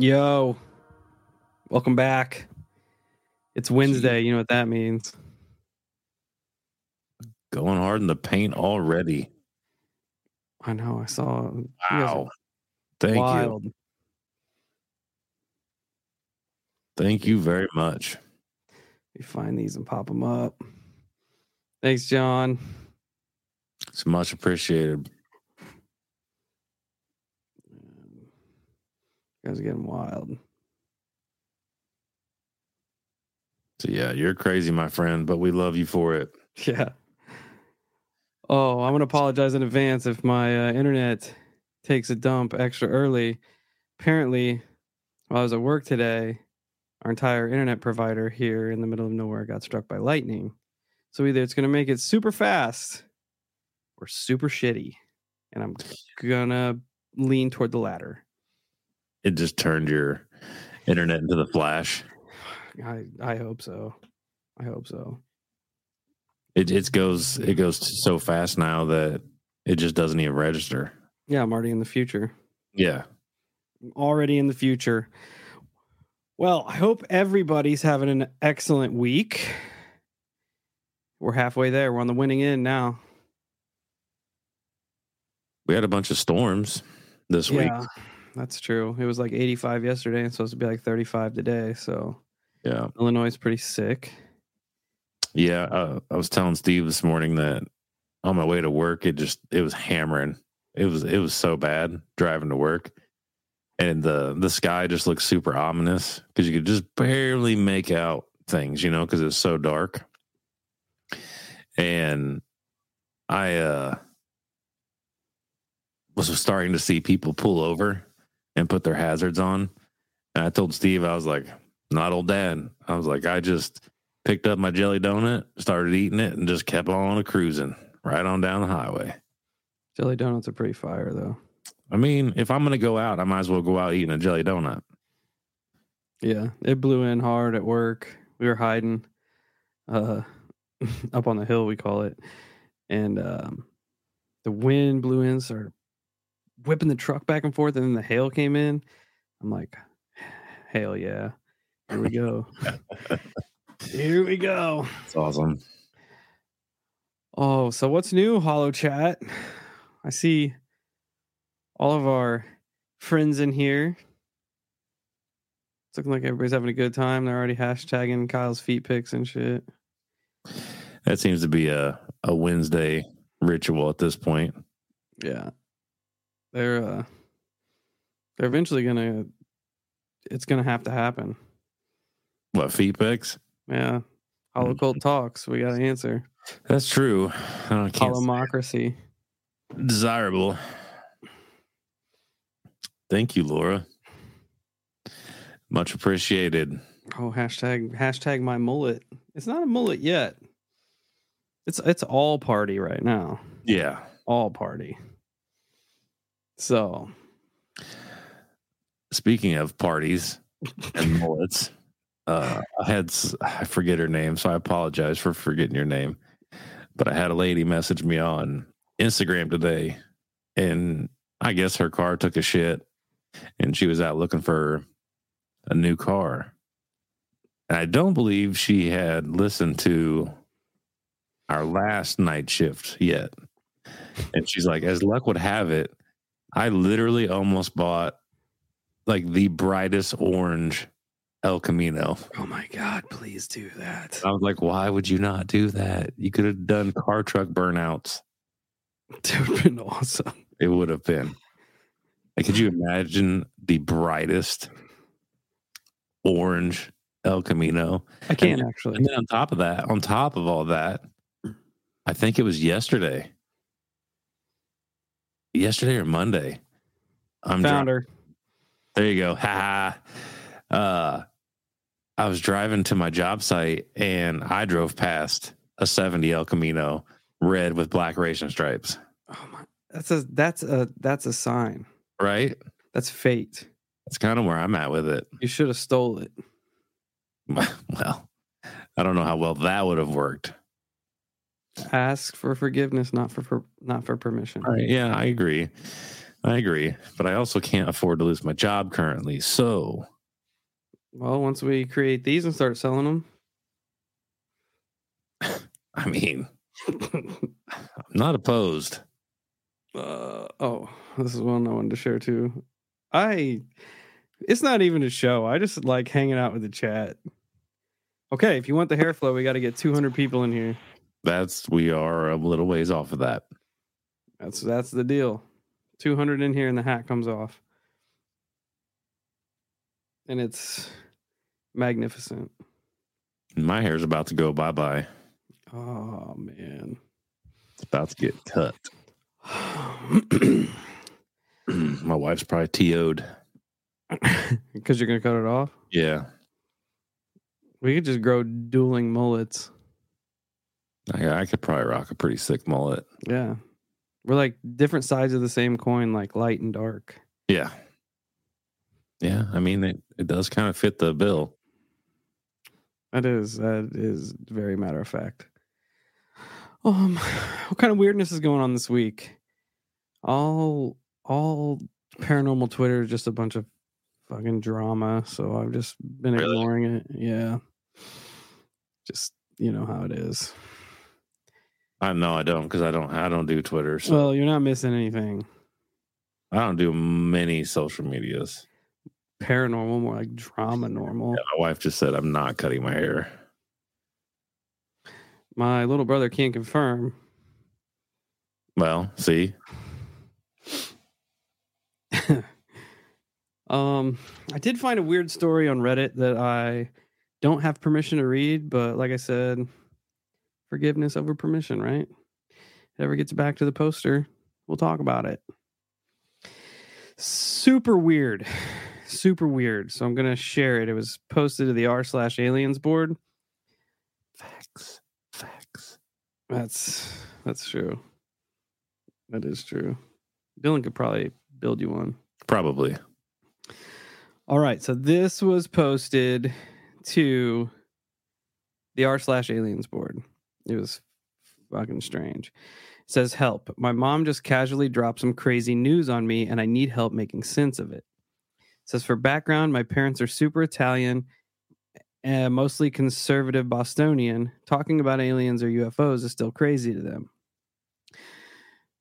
Yo, welcome back. It's Wednesday. You know what that means. Going hard in the paint already. I know. I saw. Wow. Thank you. Thank you very much. You find these and pop them up. Thanks, John. It's much appreciated. Guys are getting wild. So yeah, you're crazy, my friend, but we love you for it. Yeah. Oh, I'm gonna apologize in advance if my uh, internet takes a dump extra early. Apparently, while I was at work today, our entire internet provider here in the middle of nowhere got struck by lightning. So either it's gonna make it super fast or super shitty, and I'm gonna lean toward the latter. It just turned your internet into the flash. I I hope so. I hope so. It it goes it goes so fast now that it just doesn't even register. Yeah, I'm already in the future. Yeah. already in the future. Well, I hope everybody's having an excellent week. We're halfway there. We're on the winning end now. We had a bunch of storms this week. That's true. It was like 85 yesterday and supposed to be like 35 today. So Yeah. Illinois is pretty sick. Yeah. Uh, I was telling Steve this morning that on my way to work, it just it was hammering. It was it was so bad driving to work. And the the sky just looked super ominous because you could just barely make out things, you know, because it's so dark. And I uh was starting to see people pull over and put their hazards on. And I told Steve, I was like, not old dad. I was like, I just picked up my jelly donut, started eating it, and just kept on a cruising right on down the highway. Jelly donuts are pretty fire though. I mean, if I'm gonna go out, I might as well go out eating a jelly donut. Yeah, it blew in hard at work. We were hiding uh up on the hill we call it. And um the wind blew in, started whipping the truck back and forth, and then the hail came in. I'm like, hell yeah. Here we go. Here we go. It's awesome. Oh, so what's new, Hollow Chat? I see all of our friends in here. It's looking like everybody's having a good time. They're already hashtagging Kyle's feet pics and shit. That seems to be a, a Wednesday ritual at this point. Yeah. They're uh they're eventually gonna it's gonna have to happen. What feet picks? Yeah. Hollow Cult talks. We gotta answer. That's true. I don't- can't Holomocracy. desirable. Thank you, Laura. Much appreciated. Oh, hashtag hashtag my mullet. It's not a mullet yet. It's it's all party right now. Yeah. All party. So Speaking of parties and mullets, uh, I had I forget her name, so I apologize for forgetting your name. But I had a lady message me on Instagram today, and I guess her car took a shit, and she was out looking for a new car. And I don't believe she had listened to our last night shift yet. And she's like, as luck would have it, I literally almost bought like the brightest orange El Camino. Oh my god, please do that. I was like, why would you not do that? You could have done car truck burnouts. That would have been awesome. It would have been. Like, could you imagine the brightest orange El Camino? I can't actually. And then on top of that, on top of all that, I think it was yesterday. Yesterday or Monday. I'm dri- There you go. Ha ha. Uh, I was driving to my job site and I drove past a 70 El Camino red with black racing stripes. Oh my that's a that's a that's a sign. Right? That's fate. That's kind of where I'm at with it. You should have stole it. Well, I don't know how well that would have worked. Ask for forgiveness, not for, for not for permission. Right. Yeah, I agree. I agree, but I also can't afford to lose my job currently. So, Well, once we create these and start selling them, I mean, I'm not opposed. uh, oh, this is one I wanted to share too. I, it's not even a show. I just like hanging out with the chat. Okay, if you want the hair flow, we got to get 200 people in here. That's we are a little ways off of that. That's that's the deal. 200 in here and the hat comes off. And it's magnificent. My hair's about to go bye bye. Oh man. It's about to get cut. My wife's probably TO'd. Because you're gonna cut it off. Yeah. We could just grow dueling mullets. I, I could probably rock a pretty sick mullet. Yeah. We're like different sides of the same coin, like light and dark. Yeah. Yeah. I mean, it, it does kind of fit the bill. That is that is very matter of fact. Um, what kind of weirdness is going on this week? All all paranormal Twitter is just a bunch of fucking drama. So I've just been Really? ignoring it. Yeah, just you know how it is. I know I don't because I don't I don't do Twitter. So Well, you're not missing anything I don't do many social medias. paranormal, more like drama normal. My wife just said I'm not cutting my hair. My little brother can't confirm. Well, see, Um, I did find a weird story on Reddit that I don't have permission to read, but like I said, forgiveness over permission, right? If it ever gets back to the poster, we'll talk about it. Super weird. Super weird. So I'm gonna share it. It was posted to the r slash aliens board. facts, facts. That's that's true. That is true. Dylan could probably build you one. Probably. All right, so this was posted to the r slash aliens board. It was fucking strange. It says help. My mom just casually dropped some crazy news on me, and I need help making sense of it. It says for background, my parents are super Italian, and mostly conservative Bostonian. Talking about aliens or UFOs is still crazy to them.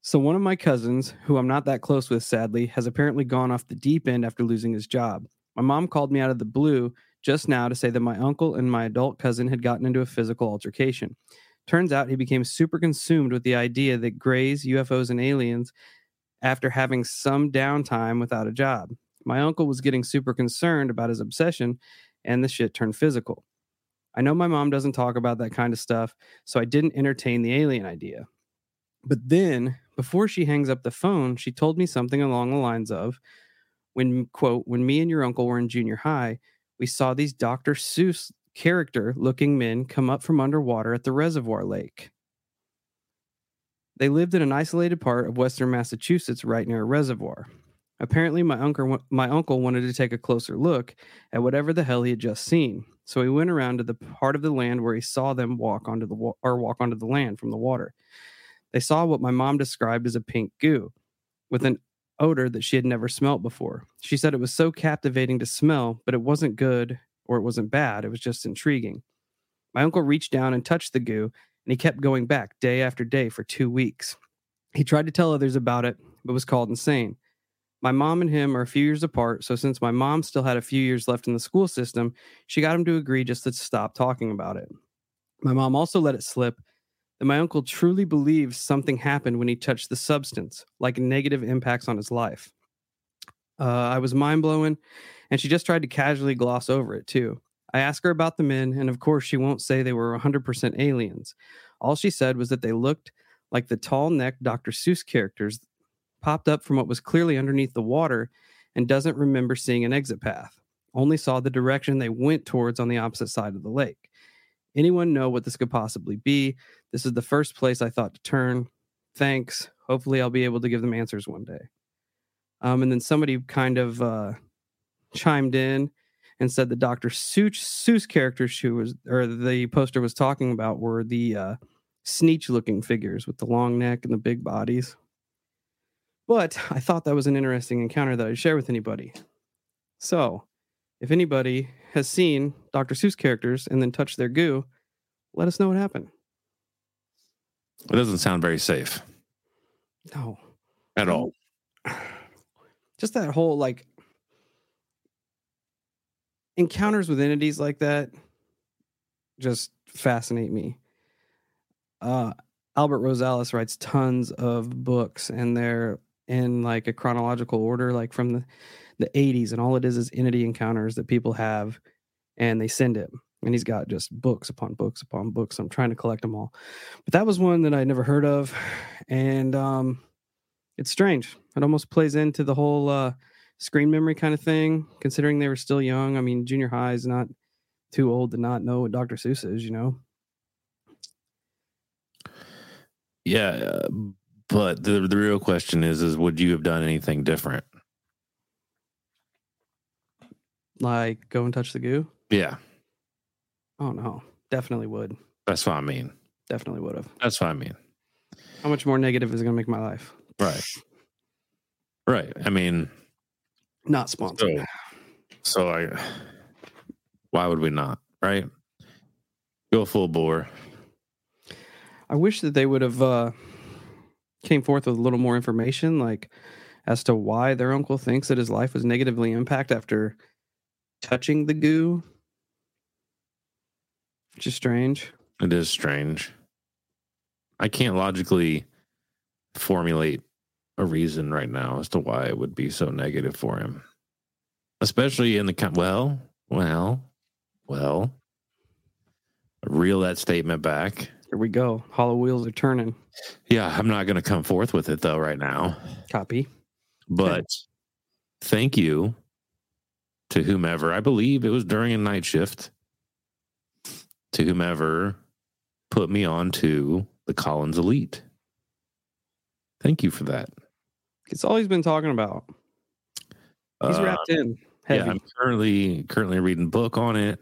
So one of my cousins, who I'm not that close with, sadly, has apparently gone off the deep end after losing his job. My mom called me out of the blue just now to say that my uncle and my adult cousin had gotten into a physical altercation. Turns out he became super consumed with the idea that grays, UFOs, and aliens after having some downtime without a job. My uncle was getting super concerned about his obsession, and the shit turned physical. I know my mom doesn't talk about that kind of stuff, so I didn't entertain the alien idea. But then, before she hangs up the phone, she told me something along the lines of, when quote when me and your uncle were in junior high we saw these dr seuss character looking men come up from underwater at the reservoir lake. They lived in an isolated part of western massachusetts right near a reservoir. Apparently my uncle my uncle wanted to take a closer look at whatever the hell he had just seen. So he went around to the part of the land where he saw them walk onto the wa- or walk onto the land from the water. They saw what my mom described as a pink goo with an odor that she had never smelt before. She said it was so captivating to smell, but it wasn't good or it wasn't bad. It was just intriguing. My uncle reached down and touched the goo, and he kept going back day after day for two weeks. He tried to tell others about it, but was called insane. My mom and him are a few years apart, so since my mom still had a few years left in the school system, she got him to agree just to stop talking about it. My mom also let it slip that my uncle truly believes something happened when he touched the substance, like negative impacts on his life. Uh, I was mind blowing, and she just tried to casually gloss over it too. I asked her about the men, and of course, she won't say they were 100% aliens. All she said was that they looked like the tall necked Dr. Seuss characters popped up from what was clearly underneath the water and doesn't remember seeing an exit path, only saw the direction they went towards on the opposite side of the lake. Anyone know what this could possibly be? This is the first place I thought to turn. Thanks. Hopefully, I'll be able to give them answers one day. Um, and then somebody kind of uh, chimed in and said the Dr. Seuss, Seuss characters who was, or the poster was talking about were the uh, Sneetch looking figures with the long neck and the big bodies. But I thought that was an interesting encounter that I'd share with anybody. So, if anybody has seen Dr. Seuss characters and then touched their goo, let us know what happened. It doesn't sound very safe No, at all. just that whole like encounters with entities like that just fascinate me. Uh, Albert Rosales writes tons of books, and they're in like a chronological order, like from the the 80s, and all it is is entity encounters that people have, and they send him. And he's got just books upon books upon books. I'm trying to collect them all, but that was one that I never heard of, and um, it's strange. It almost plays into the whole uh, screen memory kind of thing, considering they were still young. I mean, junior high is not too old to not know what Dr. Seuss is, you know? Yeah, uh, but the the real question is is would you have done anything different? Like go and touch the goo. Yeah, Oh no, definitely would. that's what I mean. Definitely would have. That's what I mean. How much more negative is it going to make my life? Right. Right. I mean, Not sponsored. so, so I why would we not? Right? Go full bore. I wish that they would have uh, came forth with a little more information, like as to why their uncle thinks that his life was negatively impacted after touching the goo. Which is strange. It is strange. I can't logically formulate a reason right now as to why it would be so negative for him. Especially in the well, well, well. Reel that statement back. Here we go. Hollow wheels are turning. Yeah, I'm not going to come forth with it though right now. Copy. But thank you to whomever. I believe it was during a night shift. To whomever put me on to the Collins Elite. Thank you for that. It's all he's been talking about. He's Uh, wrapped in heavy. Yeah, I'm currently currently reading a book on it.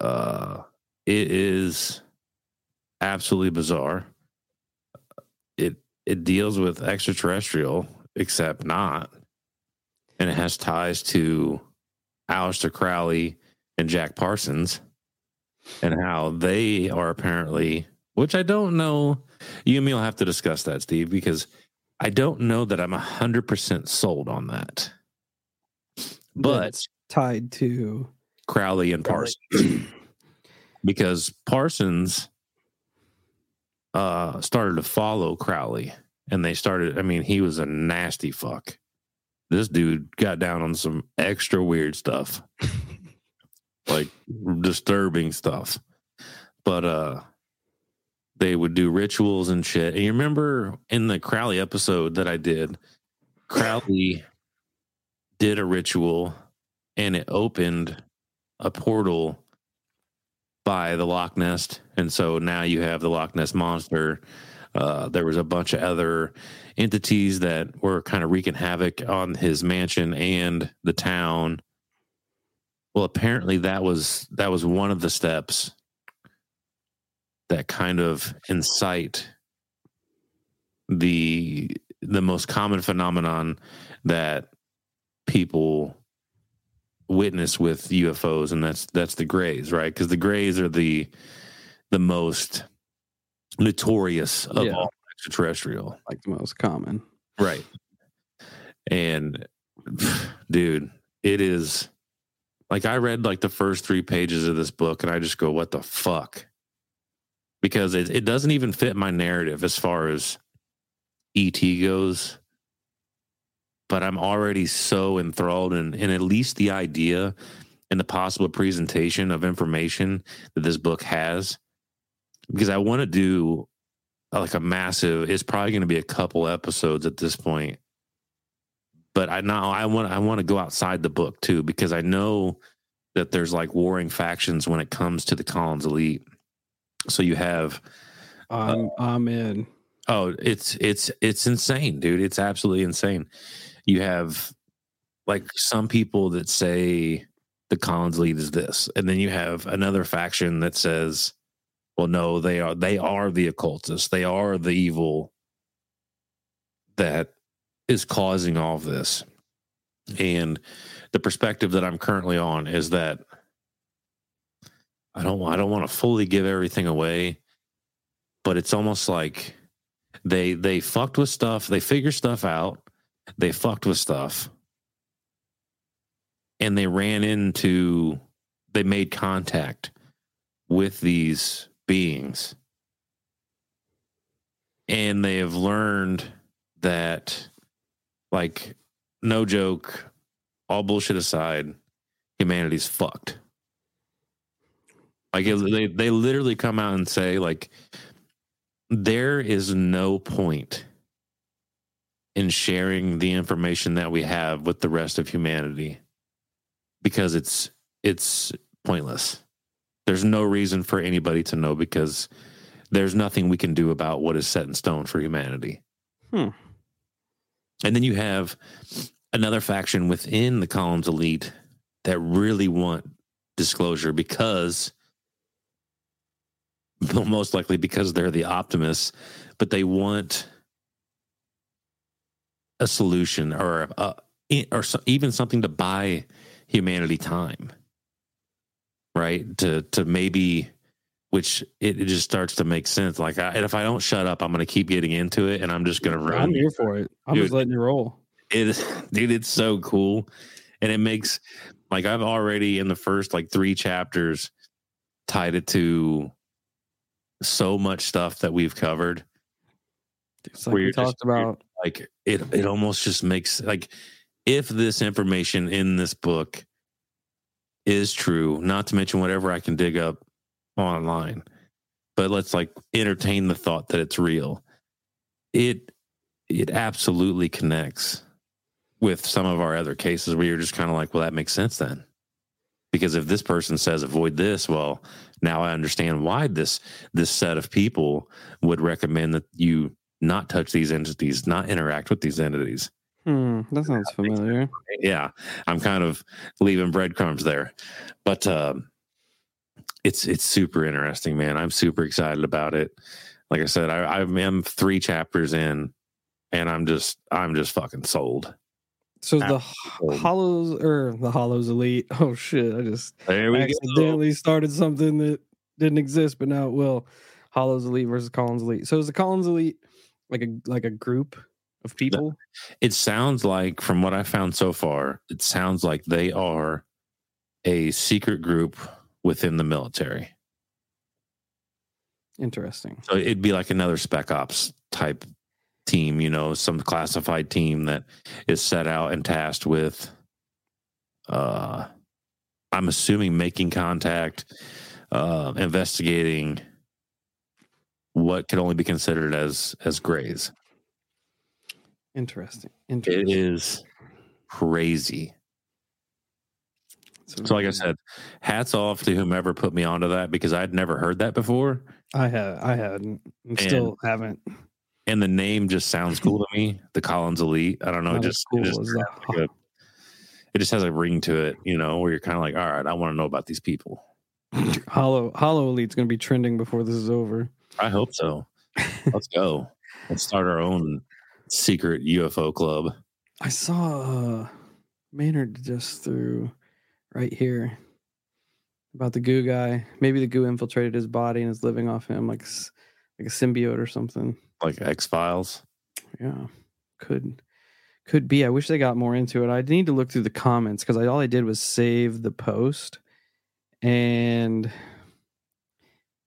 Uh, it is absolutely bizarre. It it deals with extraterrestrial, except not, and it has ties to Aleister Crowley and Jack Parsons, and how they are apparently, which I don't know. You and me will have to discuss that, Steve, because I don't know that I'm hundred percent sold on that. But That's tied to Crowley and Crowley. Parsons because Parsons uh started to follow Crowley and they started I mean he was a nasty fuck. This dude got down on some extra weird stuff. like disturbing stuff. But uh they would do rituals and shit. And you remember in the Crowley episode that I did, Crowley did a ritual and it opened a portal by the Loch Ness. And so now you have the Loch Ness monster. Uh, there was a bunch of other entities that were kind of wreaking havoc on his mansion and the town. Well, apparently that was that was one of the steps that kind of incite the the most common phenomenon that people witness with UFOs, and that's that's the Greys, right? Because the Greys are the the most notorious of Yeah. all extraterrestrial, like the most common. right? And dude, it is like I read like the first three pages of this book, and I just go, "What the fuck?" Because it it doesn't even fit my narrative as far as ET goes but I'm already so enthralled in, in at least the idea and the possible presentation of information that this book has. Because I want to do like a massive, it's probably going to be a couple episodes at this point. But I now I want I want to go outside the book too, because I know that there's like warring factions when it comes to the Collins Elite. So you have uh, I'm I'm in. Oh, it's it's it's insane, dude. It's absolutely insane. You have like some people that say the Collins Elite is this, and then you have another faction that says, "Well, no, they are they are the occultists. They are the evil that is causing all of this. And the perspective that I'm currently on is that I don't I don't want to fully give everything away, but it's almost like they they fucked with stuff, they figure stuff out, they fucked with stuff, and they ran into they made contact with these beings. And they have learned that like no joke, all bullshit aside, humanity's fucked. Like they they literally come out and say like there is no point in sharing the information that we have with the rest of humanity because it's it's pointless. There's no reason for anybody to know because there's nothing we can do about what is set in stone for humanity. Hmm. And then you have another faction within the Collins elite that really want disclosure because most likely because they're the optimists, but they want a solution or a, or even something to buy humanity time, right? To to maybe, which it, it just starts to make sense. Like, I, if I don't shut up, I'm going to keep getting into it, and I'm just going to run. I'm here for it. I'm dude, just letting you roll. It, dude, it's so cool, and it makes like I've already in the first like three chapters tied it to so much stuff that we've covered. It's like we talked about. Like it, it almost just makes like if this information in this book is true, not to mention whatever I can dig up online, but let's like entertain the thought that it's real. It it absolutely connects with some of our other cases where you're just kind of like, well, that makes sense then. Because if this person says avoid this, well, now I understand why this this set of people would recommend that you not touch these entities, not interact with these entities. Hmm, that sounds familiar. Yeah, I'm kind of leaving breadcrumbs there, but um, it's it's super interesting, man. I'm super excited about it. Like I said, I, I'm three chapters in, and I'm just I'm just fucking sold. So the hollows or the hollows elite. Oh shit! I just there we accidentally go. started something that didn't exist, but now it will. Hollows elite versus Collins elite. So is the Collins elite like a like a group of people? It sounds like, from what I found so far, it sounds like they are a secret group within the military. Interesting. So it'd be like another spec ops type team, you know, some classified team that is set out and tasked with uh I'm assuming making contact, uh investigating what could only be considered as as grays. Interesting. Interesting. It is crazy. So, like I said, hats off to whomever put me onto that because I'd never heard that before. I had, I hadn't, and still haven't and the name just sounds cool to me. The Collins Elite. I don't know. It just, cool it, just like a, it just has a ring to it, you know, where you're kind of like, all right, I want to know about these people. Hollow Hollow Elite's going to be trending before this is over. I hope so. Let's go. Let's start our own secret UFO club. I saw uh, Maynard just through right here about the goo guy. Maybe the goo infiltrated his body and is living off him like like a symbiote or something like X Files. Yeah, could could be. I wish they got more into it. I need to look through the comments because all I did was save the post, and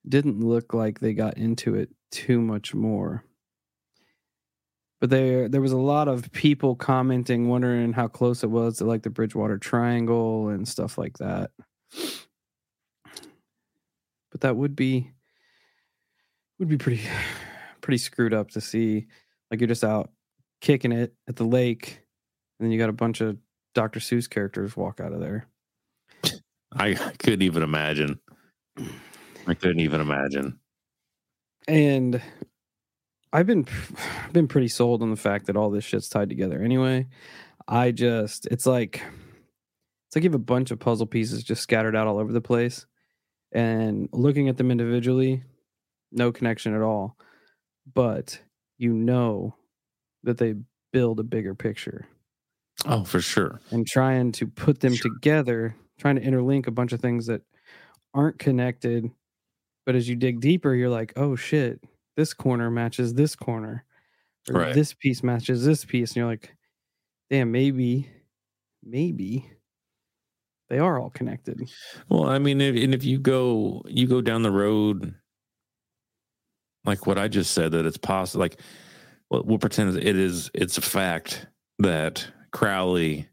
didn't look like they got into it too much more. But there there was a lot of people commenting, wondering how close it was to like the Bridgewater Triangle and stuff like that. But that would be would be pretty pretty screwed up to see like you're just out kicking it at the lake and then you got a bunch of Dr. Seuss characters walk out of there. I couldn't even imagine. I couldn't even imagine. And I've been I've been pretty sold on the fact that all this shit's tied together anyway. I just it's like it's like you have a bunch of puzzle pieces just scattered out all over the place and looking at them individually, no connection at all but you know that they build a bigger picture Oh, for sure. and trying to put them Sure. together, trying to interlink a bunch of things that aren't connected. But as you dig deeper, you're like, oh shit, this corner matches this corner. Or Right. this piece matches this piece. And you're like, damn, maybe, maybe they are all connected. Well, I mean, if, and if you go you go down the road, like what I just said, that it's possible. Like, we'll, we'll pretend it is. It's a fact that Crowley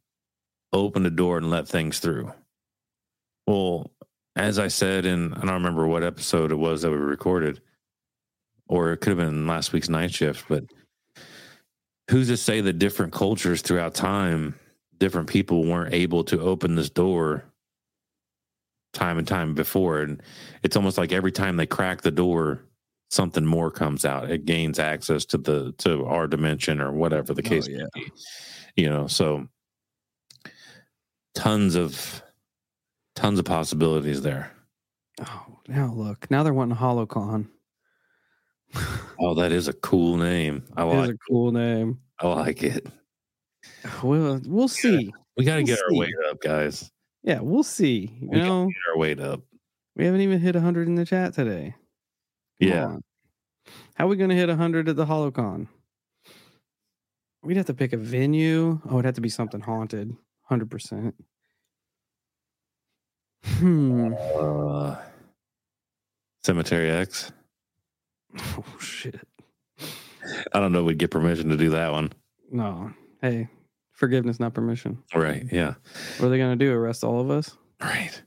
opened a door and let things through. Well, as I said, in I don't remember what episode it was that we recorded, or it could have been last week's night shift, but who's to say that different cultures throughout time, different people weren't able to open this door time and time before. And it's almost like every time they crack the door, something more comes out. It gains access to the to our dimension or whatever the Oh, case yeah. may be. You know, so tons of tons of possibilities there. Oh, now look. Now they're wanting HoloCon. Oh, that is a cool name. I It is like a cool name. I like it. We'll, we'll see. We got to We'll get our weight up, guys. Yeah, we'll see. You We know, Get our weight up. we haven't even hit 100 in the chat today. Come Yeah. on. How are we going to hit 100 at the HoloCon? We'd have to pick a venue. Oh, it'd have to be something haunted. 100%. Hmm. Uh, Cemetery X. Oh, shit. I don't know. if We'd get permission to do that one. No. Hey, forgiveness, not permission. Right. Yeah. What are they going to do? Arrest all of us? Right.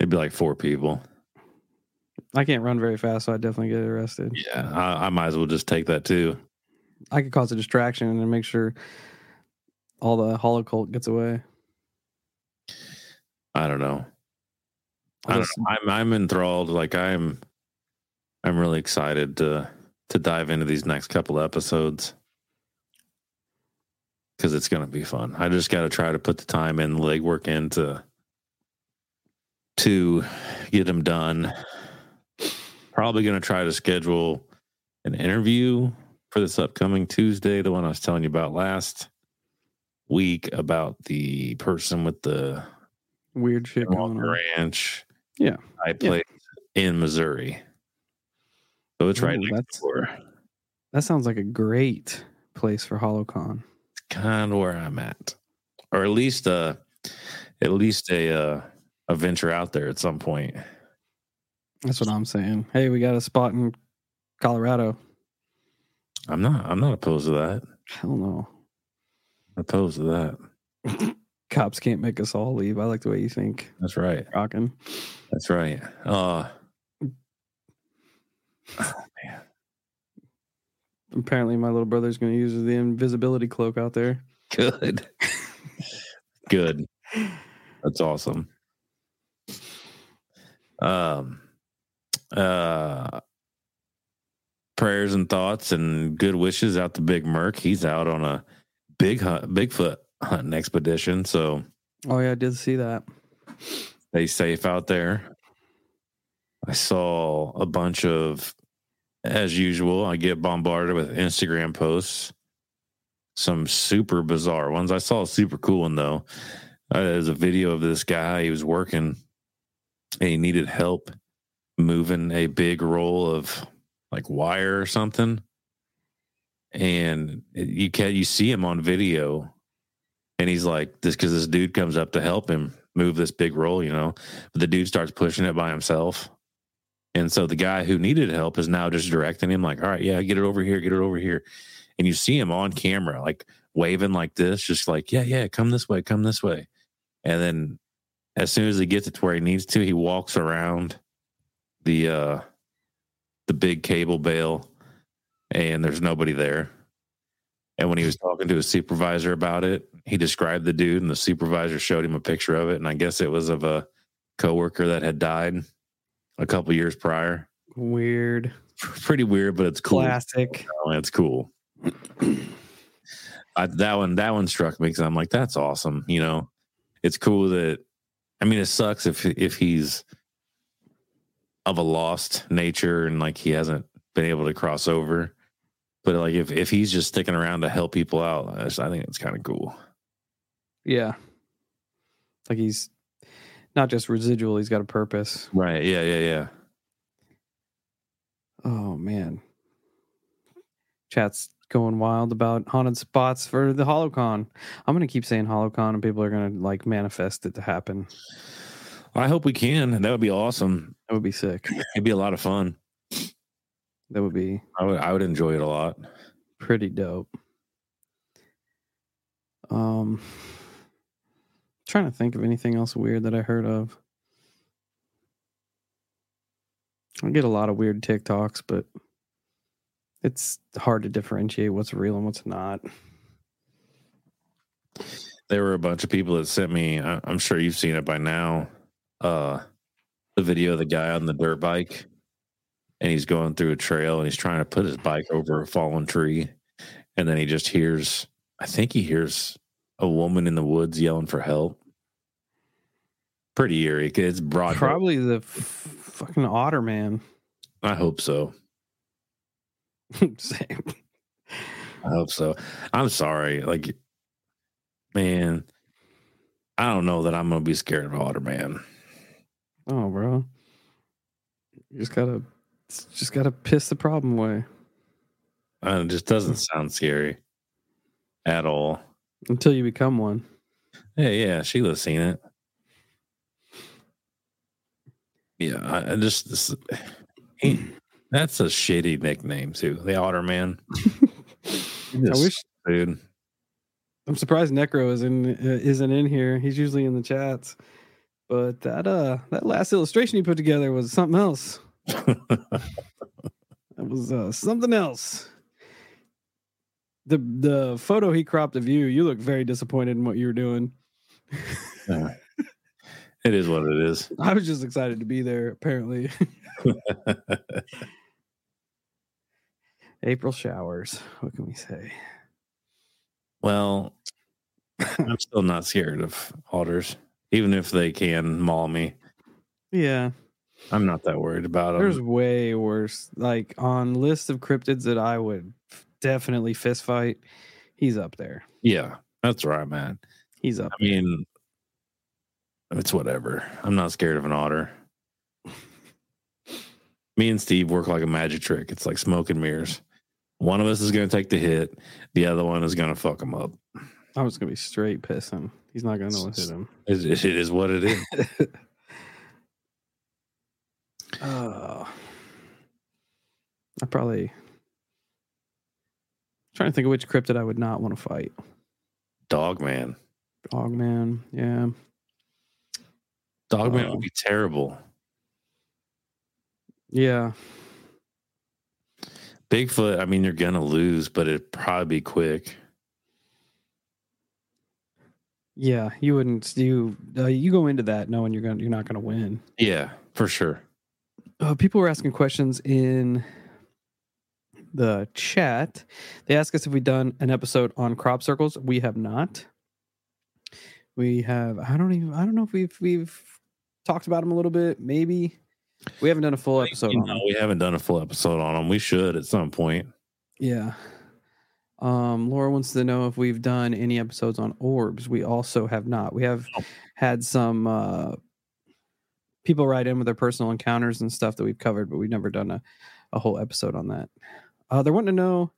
It'd be like four people. I can't run very fast, so I definitely get arrested. Yeah. I, I might as well just take that too. I could cause a distraction and make sure all the holocult gets away. I don't know. I don't know. I'm I'm enthralled. Like I'm I'm really excited to to dive into these next couple episodes because it's gonna be fun. I just got to try to put the time and legwork in to to get them done. Probably gonna try to schedule an interview for this upcoming Tuesday, the one I was telling you about last week about the person with the Weird shit going Walker on. Ranch. Yeah. I Yeah. played in Missouri. So it's right Ooh, next door. That sounds like a great place for HoloCon. It's kind of where I'm at. Or at least uh at least a uh a venture out there at some point. That's what I'm saying. Hey, we got a spot in Colorado. I'm not I'm not opposed to that. Hell no. Opposed to that. Cops can't make us all leave. I like the way you think. That's right. Rockin'. That's right. Uh man. Apparently, my little brother's going to use the invisibility cloak out there. good. good. That's awesome. Um uh prayers and thoughts and good wishes out to Big Merc. He's out on a big hunt, Bigfoot hunting expedition. So Oh, yeah, I did see that. stay safe out there. I saw a bunch of, as usual, I get bombarded with Instagram posts. Some super bizarre ones. I saw a super cool one though. Uh, there's a video of this guy. He was working and he needed help moving a big roll of like wire or something. And you can you see him on video, and he's like this because this dude comes up to help him move this big roll, you know. But the dude starts pushing it by himself. And so the guy who needed help is now just directing him, like, all right, yeah, get it over here, get it over here. And you see him on camera, like waving like this, just like, yeah, yeah, come this way, come this way. And then as soon as he gets it to where he needs to, he walks around the uh the big cable bale and there's nobody there. And when he was talking to his supervisor about it, he described the dude and the supervisor showed him a picture of it. And I guess it was of a coworker that had died a couple years prior. Weird. Pretty weird, but it's cool. Classic. It's cool. I, that one, that one struck me because I'm like, that's awesome. You know, it's cool that. I mean, it sucks if if he's of a lost nature and like he hasn't been able to cross over. But like if if he's just sticking around to help people out, I, just, I think it's kind of cool. Yeah. Like he's not just residual, he's got a purpose. Right. Yeah. Yeah. Yeah. Oh man. Chat's going wild about haunted spots for the HoloCon. I'm gonna keep saying HoloCon and people are gonna like manifest it to happen. I hope we can. That would be awesome. That would be sick. It'd be a lot of fun. That would be I would I would enjoy it a lot. pretty dope. Um trying to think of anything else weird that I heard of. I get a lot of weird TikToks, but it's hard to differentiate what's real and what's not. There were a bunch of people that sent me. I'm sure you've seen it by now. Uh, the video of the guy on the dirt bike, and he's going through a trail and he's trying to put his bike over a fallen tree, and then he just hears. I think he hears a woman in the woods yelling for help. Pretty eerie. It's broad. Probably the f- fucking otter man. I hope so. Same. I hope so. I'm sorry. Like, man, I don't know that I'm gonna be scared of Otter Man. Oh, bro. You just gotta just gotta piss the problem away. Uh, it just doesn't sound scary at all. Until you become one. Yeah, yeah, Sheila's seen it. Yeah, I, I just this, he, that's a shitty nickname too. The Otter Man. I wish dude. I'm surprised Necro is in uh, isn't in here. He's usually in the chats. But that uh that last illustration you put together was something else. That was uh, something else. The the photo he cropped of you, you look very disappointed in what you were doing. Yeah. it is what it is. I was just excited to be there, apparently. April showers. What can we say? well, I'm still not scared of otters, even if they can maul me. Yeah. I'm not that worried about them. There's way worse. Like on list of cryptids that I would definitely fist fight, he's up there. Yeah, that's where I'm at. He's up. I mean, it's whatever. I'm not scared of an otter. Me and Steve work like a magic trick. It's like smoke and mirrors. One of us is going to take the hit. The other one is going to fuck him up. I was gonna be straight pissing. He's not gonna know what hit him. It, it is what it is. Oh, I probably trying to think of which cryptid I would not want to fight. Dog man. Dog man, yeah. Dog man Oh. would be terrible. Yeah. Bigfoot, I mean, you're going to lose, but it'd probably be quick. Yeah, you wouldn't you uh, you go into that knowing you're going to you're not going to win. Yeah, for sure. Uh, people were asking questions in the chat. They asked us if we've done an episode on crop circles. We have not. We have. I don't even. I don't know if we've we've talked about them a little bit. Maybe we haven't done a full episode them. we haven't done a full episode on them. We should at some point. Yeah. Um, Laura wants to know if we've done any episodes on orbs. We also have not. We have Oh. had some uh, people write in with their personal encounters and stuff that we've covered, but we've never done a, a whole episode on that. Uh, they're wanting to know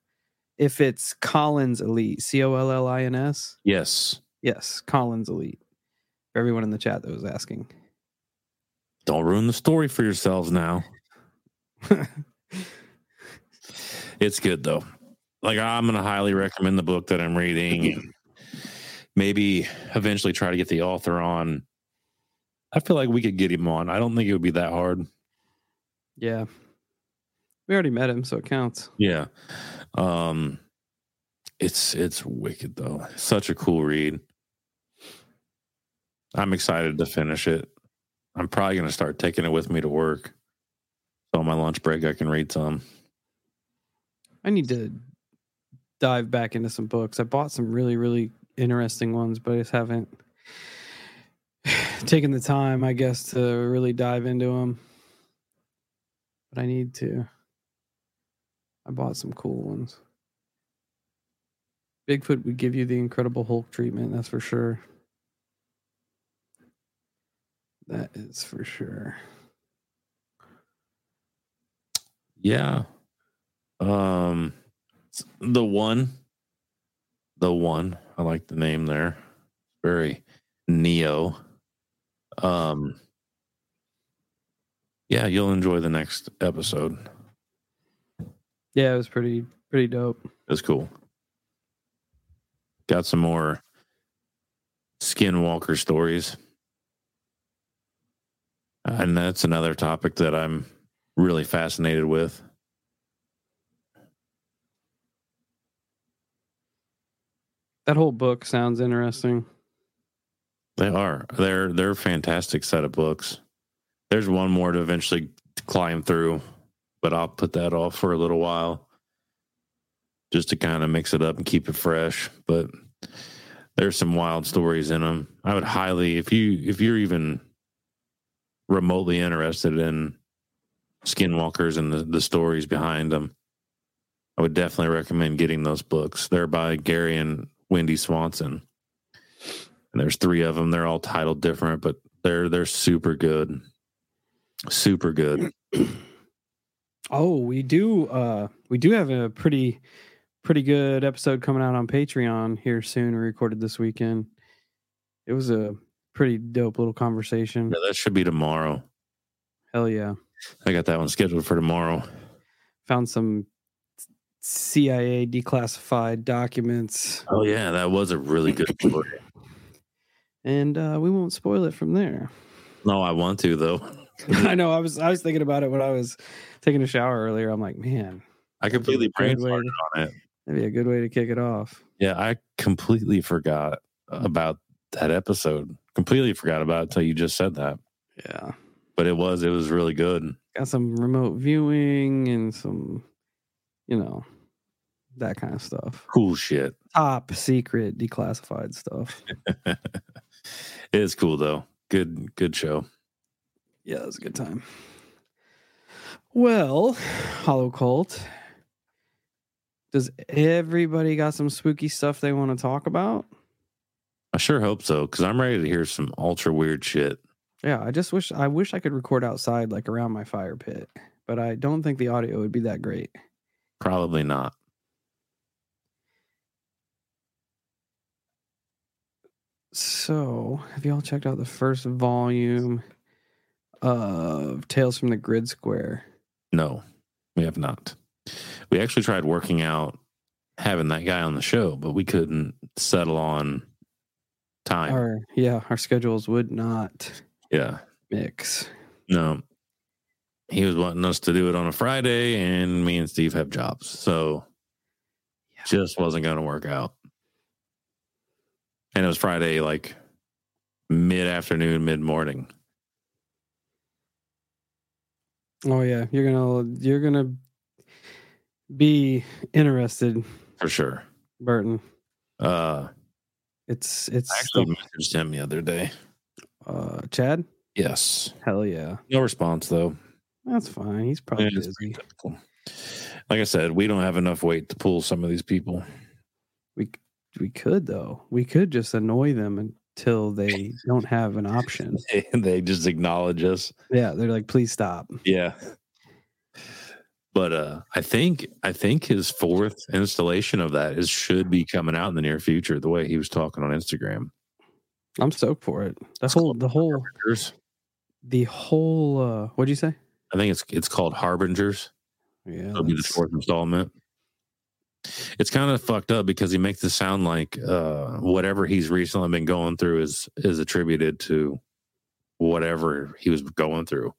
if it's Collins Elite, C O L L I N S. Yes. Yes, Collins Elite. For everyone in the chat that was asking. Don't ruin the story for yourselves now. It's good though. Like I'm gonna highly recommend the book that I'm reading. and Maybe eventually try to get the author on. I feel like we could get him on. I don't think it would be that hard. yeah. We already met him, so it counts. Yeah. Um it's it's wicked though. Such a cool read. I'm excited to finish it. I'm probably gonna start taking it with me to work. So on my lunch break I can read some. I need to dive back into some books. I bought some really, really interesting ones, but I just haven't taken the time, I guess, to really dive into them. But I need to. I bought some cool ones. Bigfoot would give you the Incredible Hulk treatment. That's for sure. That is for sure. Yeah. Um the one. The one. I like the name there. Very Neo. Um Yeah, you'll enjoy the next episode. Yeah, it was pretty pretty dope. It's cool. Got some more skinwalker stories. And that's another topic that I'm really fascinated with. That whole book sounds interesting. They are. They're they're a fantastic set of books. There's one more to eventually climb through, but I'll put that off for a little while just to kind of mix it up and keep it fresh. But there's some wild stories in them. I would highly if you if you're even remotely interested in skinwalkers and the, the stories behind them, I would definitely recommend getting those books. They're by Gary and Wendy Swanson. And there's three of them. They're all titled different, but they're they're super good. Super good. Oh, we do uh we do have a pretty pretty good episode coming out on Patreon here soon. We recorded this weekend. It was a pretty dope little conversation. Yeah, that should be tomorrow. Hell yeah. I got that one scheduled for tomorrow. Found some CIA declassified documents. Oh yeah, that was a really good story. And uh, we won't spoil it from there. No, I want to though. I know. I was I was thinking about it when I was taking a shower earlier. I'm like, man, I completely brain on it. that'd be a good way to kick it off. Yeah, I completely forgot about that episode. Completely forgot about it until you just said that. Yeah. But it was it was really good. Got some remote viewing and some, you know, that kind of stuff. Cool shit. Top secret declassified stuff. it is cool though. Good good show. Yeah, it was a good time. Well, Hollow Cult. Does everybody got some spooky stuff they want to talk about? I sure hope so because I'm ready to hear some ultra weird shit. Yeah, I just wish I wish I could record outside like around my fire pit, but I don't think the audio would be that great. Probably not. So, have y'all checked out the first volume of Tales from the Grid Square? No, we have not. We actually tried working out having that guy on the show, but we couldn't settle on time. Our yeah, our schedules would not Yeah. mix. No. He was wanting us to do it on a Friday, and me and Steve have jobs. So Yeah. just wasn't going to work out. And it was Friday, like mid afternoon, mid morning. Oh yeah, you're gonna you're gonna be interested, For sure. Burton. Uh, It's it's I actually the- messaged him the other day. uh, Chad. Yes. Hell yeah, No response, though. that's fine. He's probably Yeah, busy. Like I said, we don't have enough weight to pull some of these people. We we could though. We could just annoy them until they don't have an option. They just acknowledge us. Yeah, they're like, please stop. Yeah. But uh I think I think his fourth installation of that is should be coming out in the near future, the way he was talking on Instagram. I'm stoked for it. The It's whole the whole Harbingers. the whole uh what'd you say? I think it's it's called Harbingers. Yeah. It'll be the fourth installment. It's kind of fucked up because he makes it sound like uh whatever he's recently been going through is is attributed to whatever he was going through.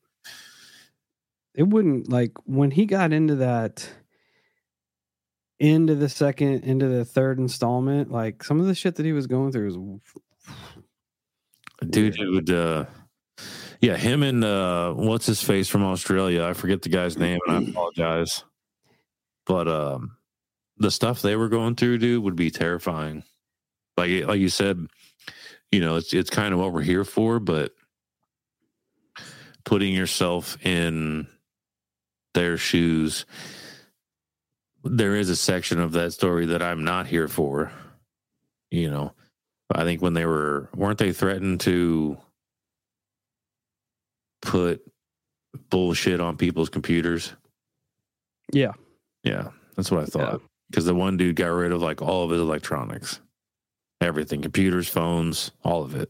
it wouldn't like when he got into that into the second into the third installment like some of the shit that he was going through was dude dude uh yeah him and uh what's his face from australia? I forget the guy's name and i apologize. But um the stuff they were going through dude would be terrifying like like you said you know it's it's kind of what we're here for but putting yourself in their shoes there is a section of that story that I'm not here for. You know, I think when they were weren't they threatened to put bullshit on people's computers? Yeah. Yeah, that's what I thought. Because the one dude got rid of like all of his electronics, everything, computers, phones, all of it.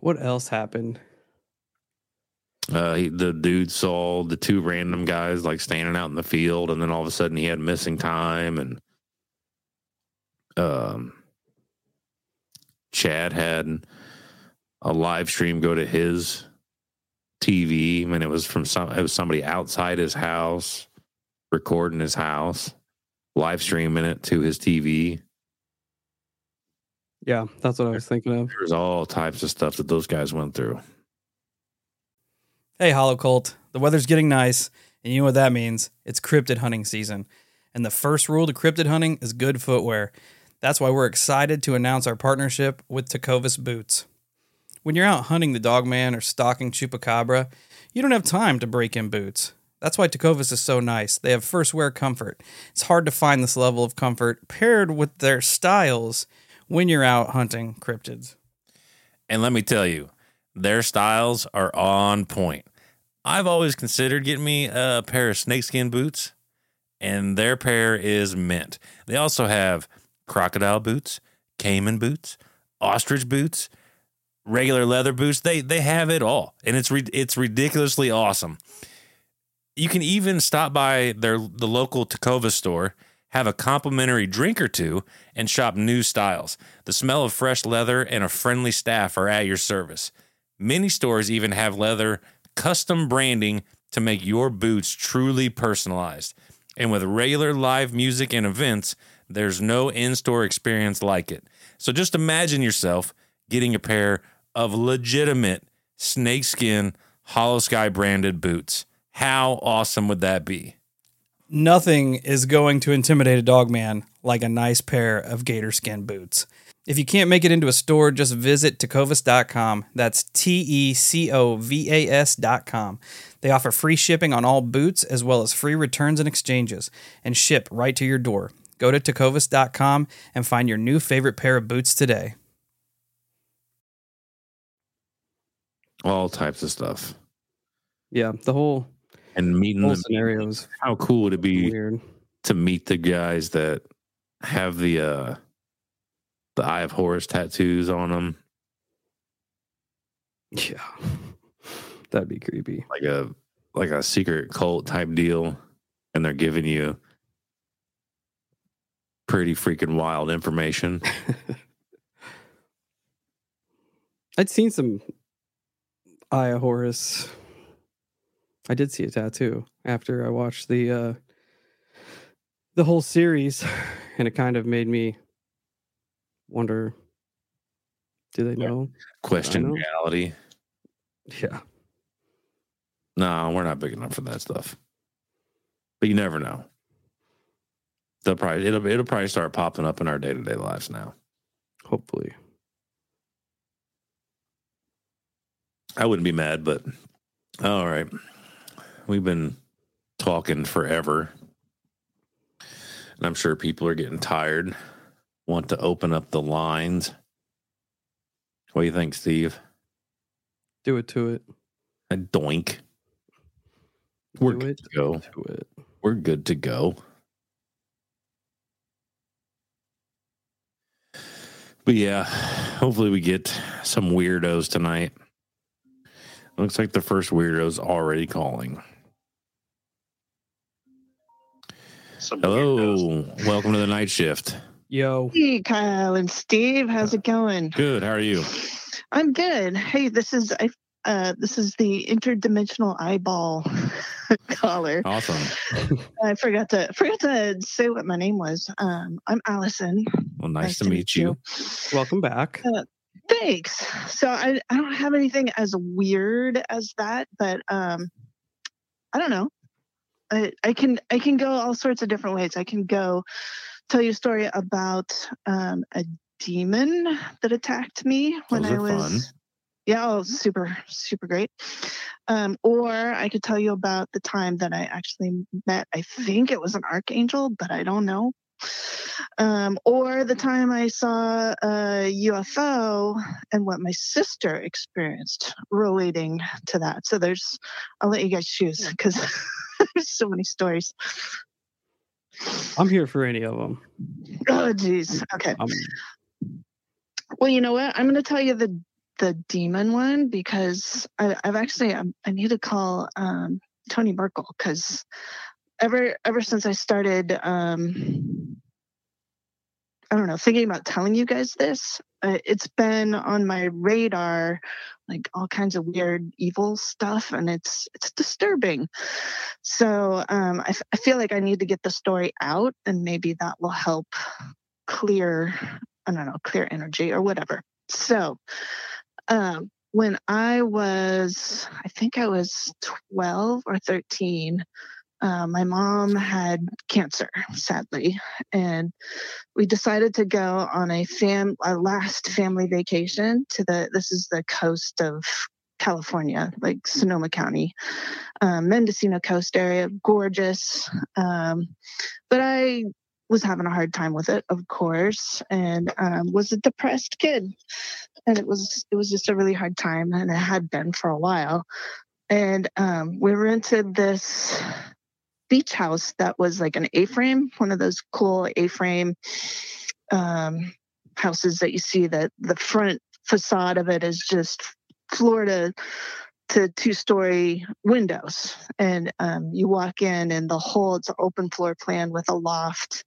What else happened? Uh, he, the dude saw the two random guys like standing out in the field, and then all of a sudden he had missing time, and um, Chad had a live stream go to his TV. I mean, it was from some, it was somebody outside his house recording his house, live streaming it to his TV. Yeah, that's what I was thinking of. There's all types of stuff that those guys went through. Hey, Hollow Cult. The weather's getting nice, and you know what that means? It's cryptid hunting season. And the first rule to cryptid hunting is good footwear. That's why we're excited to announce our partnership with Tecovas Boots. When you're out hunting the dogman or stalking chupacabra, you don't have time to break in boots. That's why Tecovas is so nice. They have first wear comfort. It's hard to find this level of comfort paired with their styles when you're out hunting cryptids. And let me tell you, their styles are on point. I've always considered getting me a pair of snakeskin boots, and their pair is mint. They also have crocodile boots, caiman boots, ostrich boots, regular leather boots. They they have it all, and it's re- it's ridiculously awesome. You can even stop by their the local Tecovas store, have a complimentary drink or two, and shop new styles. The smell of fresh leather and a friendly staff are at your service. Many stores even have leather custom branding to make your boots truly personalized. And with regular live music and events, there's no in store experience like it. So just imagine yourself getting a pair of legitimate snakeskin Holosky branded boots. How awesome would that be? Nothing is going to intimidate a dog man like a nice pair of gator skin boots. If you can't make it into a store, just visit tecovas.com. That's T E C O V A S.com. They offer free shipping on all boots as well as free returns and exchanges and ship right to your door. Go to tecovas.com and find your new favorite pair of boots today. All types of stuff. Yeah, the whole And meeting whole them. scenario is How cool would it be weird. to meet the guys that have the uh the Eye of Horus tattoos on them, Yeah, that'd be creepy. like a like a secret cult type deal, and they're giving you pretty freaking wild information. I'd seen some Eye of Horus. I did see a tattoo after I watched the uh the whole series, and it kind of made me wonder: Do they know? Question know. reality. Yeah, No, we're not big enough for that stuff. But you never know. They'll probably it'll it'll probably start popping up in our day to day lives now. hopefully. I wouldn't be mad, but all right. We've been talking forever. And I'm sure people are getting tired, want to open up the lines. What do you think, Steve? Do it to it. A doink. We're Do good it to go. to it. We're good to go. But yeah, hopefully we get some weirdos tonight. Looks like the first weirdo's already calling. Some weirdos. Hello, welcome to the night shift. Yo, Hey, Kyle and Steve, how's it going? Good, how are you? I'm good. Hey, this is I. Uh, this is the interdimensional eyeball caller. Awesome. I forgot to forgot to say what my name was. Um, I'm Allison. Well, nice, to meet you. welcome back. Thanks. So I I don't have anything as weird as that, but um, I don't know. I I can I can go all sorts of different ways. I can go tell you a story about um, a demon that attacked me when Those I was fun. Yeah, oh, super, super great. Um, or I could tell you about the time that I actually met, I think it was an archangel, but I don't know. Um, or the time I saw a UFO and what my sister experienced relating to that. So there's, I'll let you guys choose because there's so many stories. I'm here for any of them. Oh, jeez. Okay. Um, Well, you know what? I'm going to tell you the the demon one because I, I've actually I, I need to call um, Tony Merkel because ever ever since I started, um, I don't know, thinking about telling you guys this, uh, it's been on my radar, like all kinds of weird evil stuff, and it's it's disturbing. So um, I, f- I feel like I need to get the story out, and maybe that will help clear I don't know, clear energy or whatever. So, um, when I was, I think I was 12 or 13, uh, my mom had cancer, sadly, and we decided to go on a fam, a last family vacation to the. This is the coast of California, like Sonoma County, um, Mendocino Coast area, gorgeous. Um, but I was having a hard time with it, of course, and um, was a depressed kid, and it was it was just a really hard time, and it had been for a while. And um, we rented this beach house that was like an A-frame, one of those cool A-frame um, houses that you see that the front facade of it is just to to two-story windows, and um, you walk in, and the whole it's an open floor plan with a loft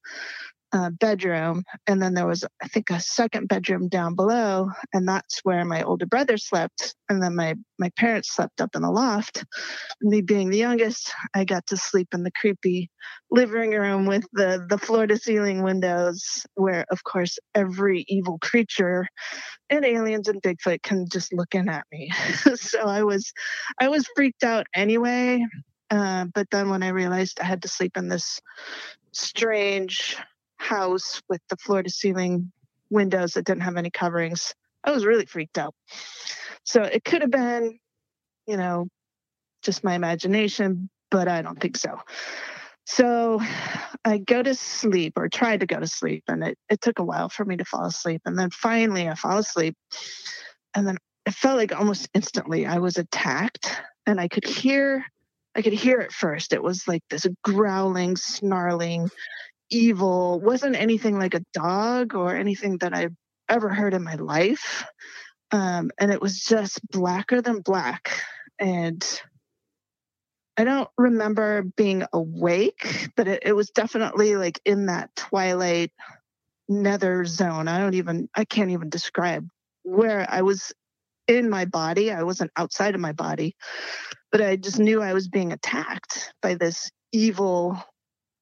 uh, bedroom, and then there was I think a second bedroom down below, and that's where my older brother slept, and then my my parents slept up in the loft. Me being the youngest, I got to sleep in the creepy living room with the the floor to ceiling windows, where of course every evil creature and aliens and Bigfoot can just look in at me. so I was I was freaked out anyway. Uh, but then when I realized I had to sleep in this strange house with the floor to ceiling windows that didn't have any coverings, I was really freaked out. So it could have been, you know, just my imagination, but I don't think so. So I go to sleep or tried to go to sleep, and it, it took a while for me to fall asleep. And then finally I fall asleep. And then it felt like almost instantly I was attacked and I could hear I could hear it first. It was like this growling, snarling, evil, wasn't anything like a dog or anything that I've ever heard in my life. Um, and it was just blacker than black. And I don't remember being awake, but it, it was definitely like in that twilight nether zone. I don't even, I can't even describe where I was in my body. I wasn't outside of my body, but I just knew I was being attacked by this evil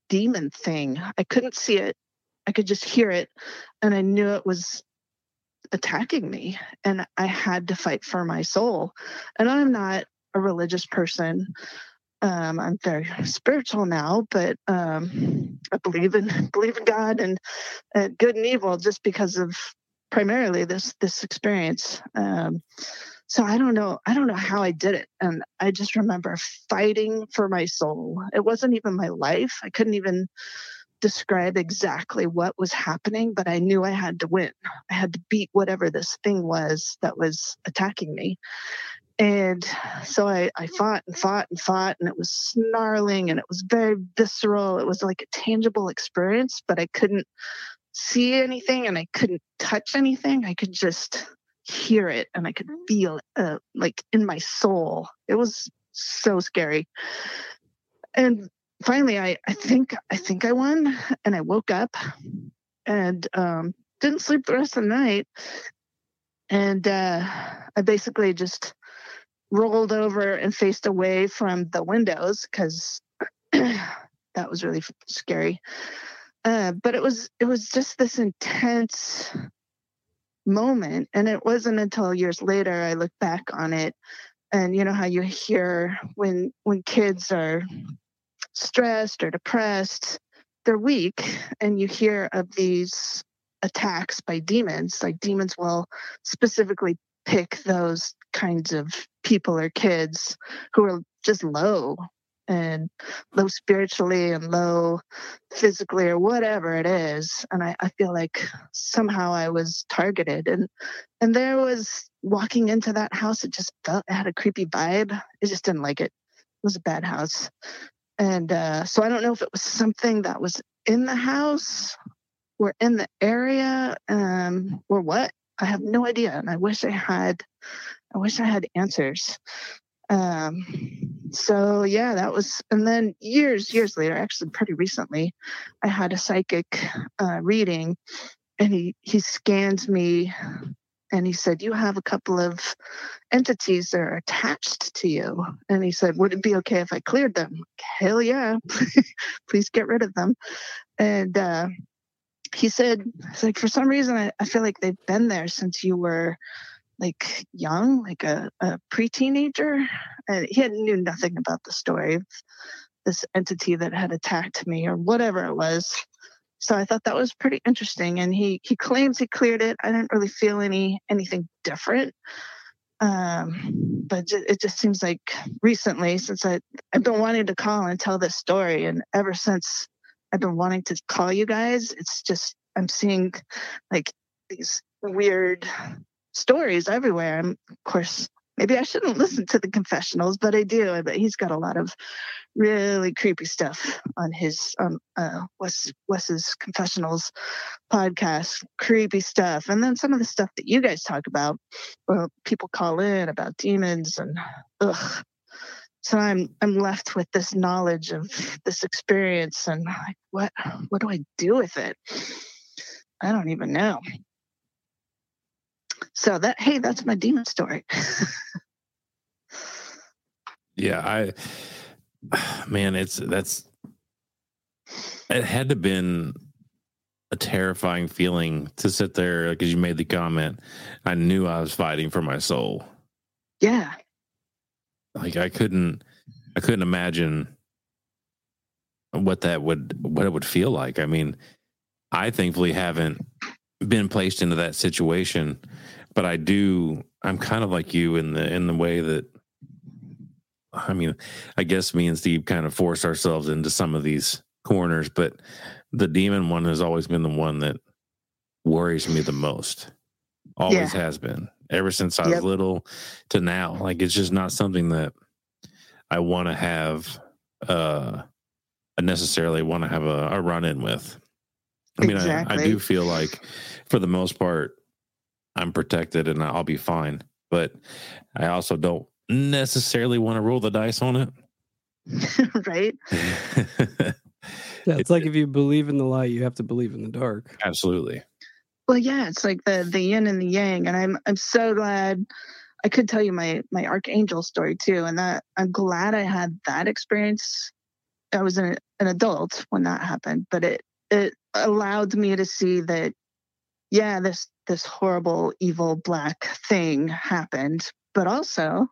demon thing. I couldn't see it. I could just hear it. And I knew it was attacking me. And I had to fight for my soul. And I'm not a religious person. Um, I'm very spiritual now, but um, I believe in believe in God and good and evil just because of primarily this this experience. Um, so I don't know. I don't know how I did it, and I just remember fighting for my soul. It wasn't even my life. I couldn't even describe exactly what was happening, but I knew I had to win. I had to beat whatever this thing was that was attacking me. And so I, I fought and fought and fought, and it was snarling and it was very visceral. It was like a tangible experience, but I couldn't see anything and I couldn't touch anything. I could just hear it and I could feel it uh, like in my soul. It was so scary. And finally I, I think I think I won and I woke up and um, didn't sleep the rest of the night. And uh, I basically just rolled over and faced away from the windows because that was really scary. Uh, but it was it was just this intense moment, and it wasn't until years later I look back on it, and you know how you hear when when kids are stressed or depressed, they're weak, and you hear of these attacks by demons. Like demons will specifically pick those kinds of people or kids who are just low and low spiritually and low physically or whatever it is and I, I feel like somehow i was targeted and and there was walking into that house it just felt it had a creepy vibe i just didn't like it it was a bad house and uh, so i don't know if it was something that was in the house or in the area um, or what i have no idea and i wish i had i wish i had answers um, so yeah, that was, and then years, years later, actually pretty recently, I had a psychic uh, reading, and he he scanned me, and he said, "You have a couple of entities that are attached to you," and he said, "Would it be okay if I cleared them?" Hell yeah, please get rid of them, and. Uh, he said, like, for some reason, I, I feel like they've been there since you were like young, like a, a pre-teenager, and he had knew nothing about the story of this entity that had attacked me or whatever it was. So I thought that was pretty interesting. And he he claims he cleared it. I didn't really feel any anything different. Um, but it just seems like recently, since I I've been wanting to call and tell this story, and ever since I've been wanting to call you guys, it's just I'm seeing like these weird stories everywhere. And of course, maybe I shouldn't listen to the confessionals, but I do. But he's got a lot of really creepy stuff on his um uh Wes Wes's confessionals podcast. Creepy stuff, and then some of the stuff that you guys talk about, well, people call in about demons and ugh. So I'm I'm left with this knowledge of this experience, and like, what what do I do with it? I don't even know. So that hey, that's my demon story. yeah, I man, it's that's it had to been a terrifying feeling to sit there because you made the comment. I knew I was fighting for my soul. Yeah. Like I couldn't I couldn't imagine what that would what it would feel like. I mean, I thankfully haven't been placed into that situation but I do. I'm kind of like you in the in the way that. I mean, I guess me and Steve kind of force ourselves into some of these corners, but the demon one has always been the one that worries me the most. Always yeah. has been ever since I was yep. little to now. Like it's just not something that I want to have. uh I necessarily want to have a, a run in with. I mean, exactly. I, I do feel like, for the most part, I'm protected and I'll be fine. But I also don't necessarily want to roll the dice on it. right? yeah, it's, like if you believe in the light, you have to believe in the dark. Absolutely. Well, yeah, it's like the the yin and the yang, and I'm I'm so glad I could tell you my my archangel story too, and that I'm glad I had that experience. I was an an adult when that happened, but it it allowed me to see that yeah, this this horrible, evil black thing happened, but also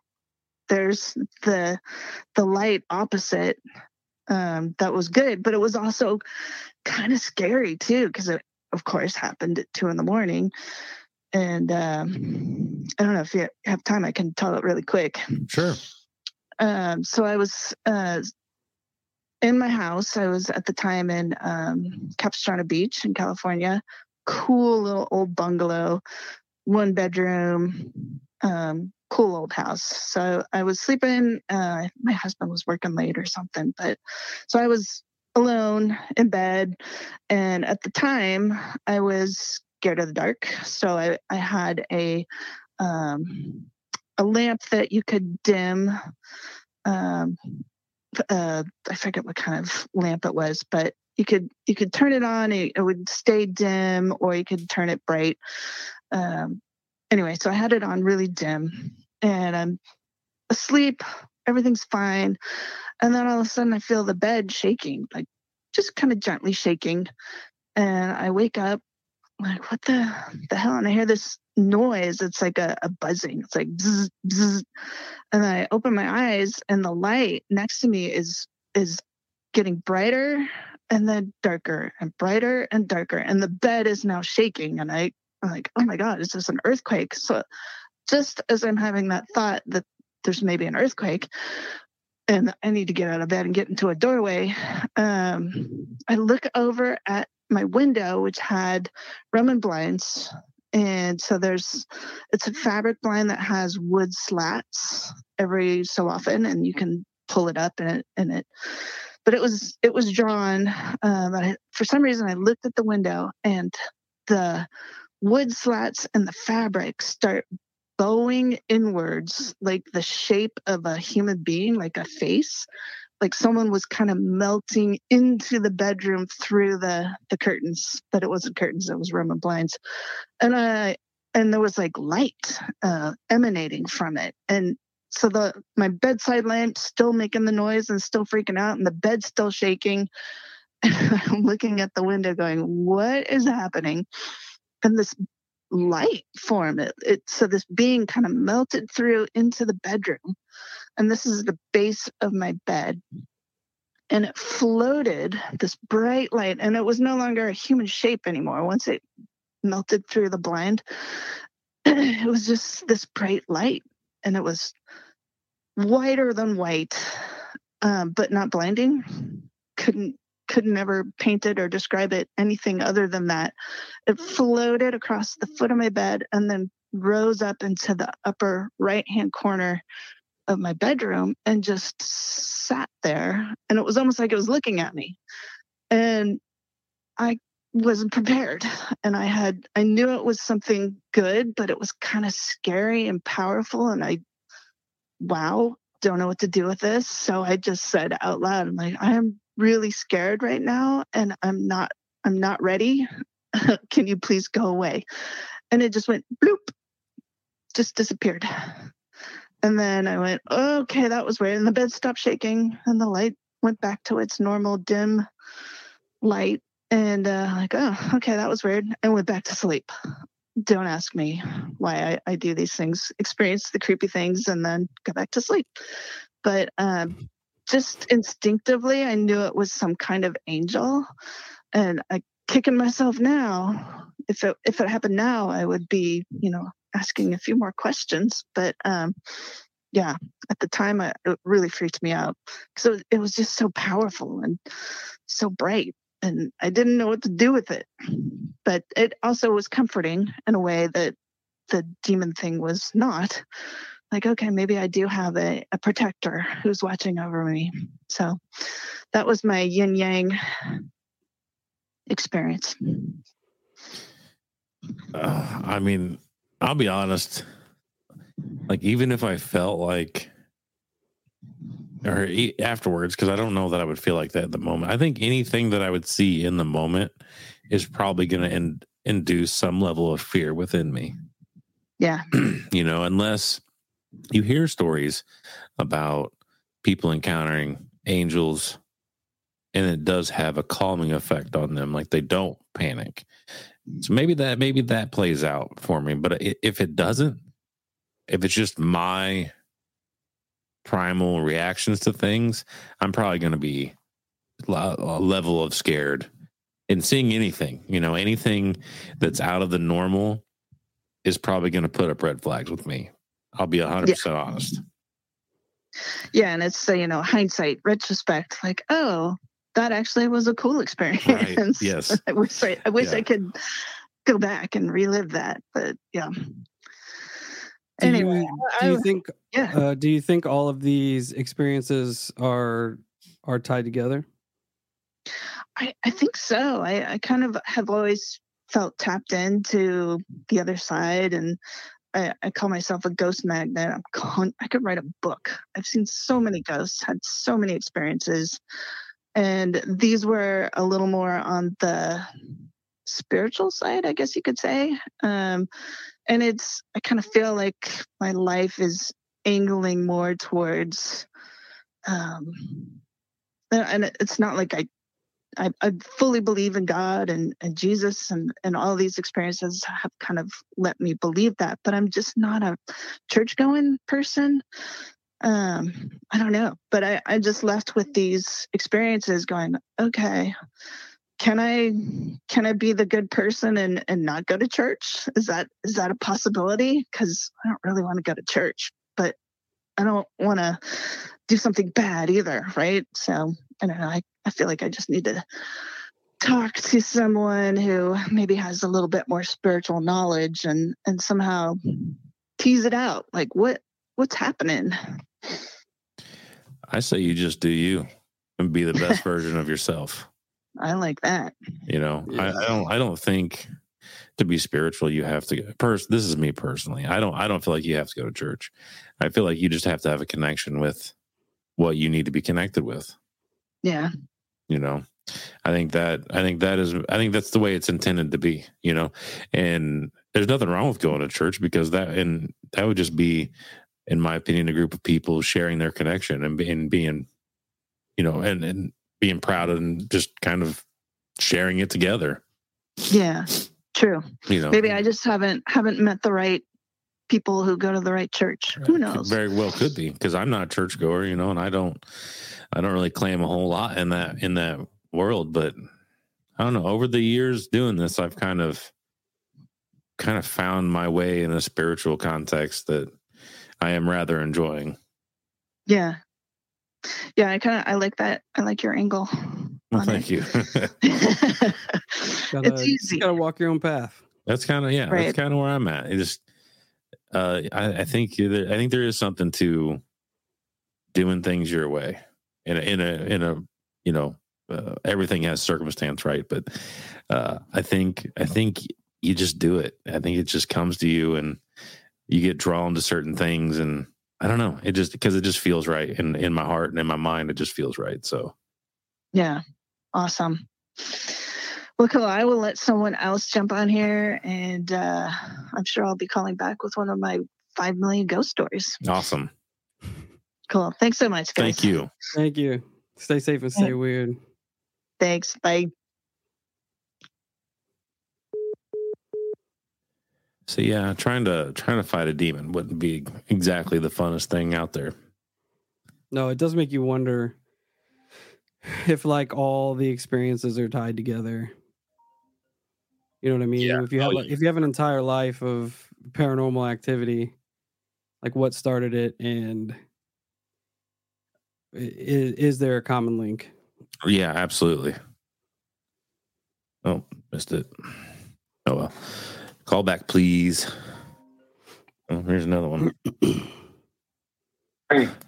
there's the the light opposite um, that was good, but it was also kind of scary too because it, of course, happened at two in the morning. And um, I don't know if you have time, I can tell it really quick. Sure. Um, so I was uh, in my house. I was at the time in um, Capistrano Beach in California cool little old bungalow, one bedroom, um, cool old house. So I was sleeping. Uh, my husband was working late or something, but so I was alone in bed. And at the time, I was scared of the dark. So I, I had a um, a lamp that you could dim. Um, uh, I forget what kind of lamp it was, but you could you could turn it on it, it would stay dim or you could turn it bright. Um, anyway so i had it on really dim and i'm asleep everything's fine and then all of a sudden i feel the bed shaking like just kind of gently shaking and i wake up like what the the hell? And i hear this noise it's like a, a buzzing it's like bzz, bzz. and i open my eyes and the light next to me is is getting brighter and then darker and brighter and darker and the bed is now shaking and i i'm like oh my god is this an earthquake so just as I'm having that thought that there's maybe an earthquake and I need to get out of bed and get into a doorway, um, I look over at my window, which had Roman blinds. And so there's, it's a fabric blind that has wood slats every so often, and you can pull it up and it, and it. But it was it was drawn um, I, for some reason i looked at the window and the wood slats and the fabric start bowing inwards like the shape of a human being like a face like someone was kind of melting into the bedroom through the the curtains but it wasn't curtains it was roman blinds. And i and there was like light uh, emanating from it. And so the my bedside lamp still making the noise and still freaking out and the bed still shaking. I'm looking at the window going what is happening? And this light form it, it so this being kind of melted through into the bedroom and this is the base of my bed and it floated this bright light and it was no longer a human shape anymore once it melted through the blind it was just this bright light and it was whiter than white, um, but not blinding. Couldn't could never paint it or describe it anything other than that. It floated across the foot of my bed and then rose up into the upper right hand corner of my bedroom and just sat there. And it was almost like it was looking at me. And I wasn't prepared. And I had, I knew it was something good, but it was kind of scary and powerful. And I wow, don't know what to do with this. So I just said out loud, I'm like, I am really scared right now and I'm not I'm not ready. Can you please go away? And it just went bloop, just disappeared. And then I went, okay, that was weird. And the bed stopped shaking and the light went back to its normal dim light. And uh, like, oh, okay, that was weird. And went back to sleep don't ask me why I, I, do these things experience the creepy things and then go back to sleep but um, just instinctively i knew it was some kind of angel and i kicking myself now if it if it happened now i would be you know asking a few more questions but um, yeah at the time I, it really freaked me out because it was just so powerful and so bright and I didn't know what to do with it. But it also was comforting in a way that the demon thing was not. Like, okay, maybe I do have a, a protector who's watching over me. So that was my yin yang experience. Uh, I mean, I'll be honest. Like, even if I felt like or afterwards because I don't know that I would feel like that at the moment. I think anything that I would see in the moment is probably going to in, induce some level of fear within me. Yeah. you know, unless you hear stories about people encountering angels and it does have a calming effect on them like they don't panic. So maybe that maybe that plays out for me, but if it doesn't if it's just my primal reactions to things, I'm probably going to be a level of scared in seeing anything. You know, anything that's out of the normal is probably going to put up red flags with me. I'll be 100% yeah. honest. Yeah. And it's, you know, hindsight, retrospect, like, oh, that actually was a cool experience. Right. Yes. I wish I, I wish yeah. I could go back and relive that. But yeah. Do anyway, you, do you think? Yeah. Uh, do you think all of these experiences are are tied together? I, I think so. I, I kind of have always felt tapped into the other side, and I, I call myself a ghost magnet. I'm con- I could write a book. I've seen so many ghosts, had so many experiences, and these were a little more on the spiritual side, I guess you could say. Um, and it's i kind of feel like my life is angling more towards um and it's not like I, I I, fully believe in God and, and Jesus and, and all these experiences have kind of let me believe that, but I'm just not a church going person. Um, I don't know, but I, I just left with these experiences going, okay, can I can I be the good person and and not go to church? Is that is that a possibility? Because I don't really want to go to church, but I don't want to do something bad either, right? So I don't know. I, I feel like I just need to talk to someone who maybe has a little bit more spiritual knowledge and and somehow tease it out. Like what what's happening? I say you just do you and be the best version of yourself. I like that. You know, I, Yeah. I don't. I don't think to be spiritual you have to. go- Pers- this is me personally. I don't. I don't feel like you have to go to church. I feel like you just have to have a connection with what you need to be connected with. Yeah. You know, I think that. I think that is. I think that's the way it's intended to be. You know, and there's nothing wrong with going to church because that and that would just be, in my opinion, a group of people sharing their connection and being being, you know, and and being proud and just kind of sharing it together. Yeah. True. You know, Maybe I just haven't haven't met the right people who go to the right church. Who knows? Very well could be because I'm not a churchgoer, you know, and I don't, I don't really claim a whole lot in that in that world. But I don't know. Over the years doing this, I've kind of, kind of found my way in a spiritual context that I am rather enjoying. Yeah. Yeah, I kind of I like that. I like your angle. Well, on thank you. it. Gotta, it's easy. Gotta walk your own path. that's kind of yeah. That's kind of where I'm at. It just, uh, I, I think there, I think there is something to doing things your way in a in a in a you know uh, everything has circumstance right but uh i think i think you just do it i think it just comes to you and you get drawn to certain things and i don't know it just because it just feels right in in my heart and in my mind it just feels right so Yeah. Awesome. Well, cool. I will let someone else jump on here and uh I'm sure I'll be calling back with one of my five million ghost stories. awesome Cool. Thanks so much, guys. thank you Thank you. Stay safe and stay weird. Thanks. Bye. So yeah trying to trying to fight a demon wouldn't be exactly the funnest thing out there No, it does make you wonder if like all the experiences are tied together. You know what I mean? Yeah. If you have Oh, like, if you have an entire life of paranormal activity, like what started it and is, is there a common link? Yeah, absolutely. Oh, missed it. Oh well. Call back, please. Oh, here's another one.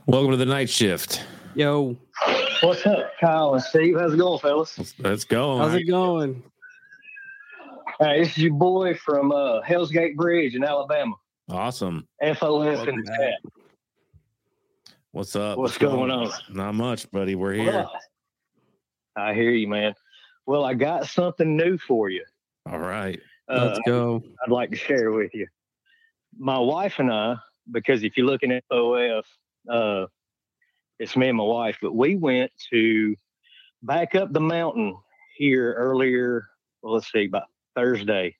Welcome to the night shift. Yo, What's up, Kyle and Steve? How's it going, fellas? Let's, let's go. how's it going? Hey, this is your boy from uh, Hell's Gate Bridge in Alabama. Awesome. FOF Welcome in the chat. What's up? What's going on? Not much, buddy. We're here. Well, I hear you, man. Well, I got something new for you. All right. Uh, Let's go. I'd like to share with you. My wife and I, because if you're looking at OF, uh, it's me and my wife, but we went to back up the mountain here earlier. Well, let's see, about Thursday,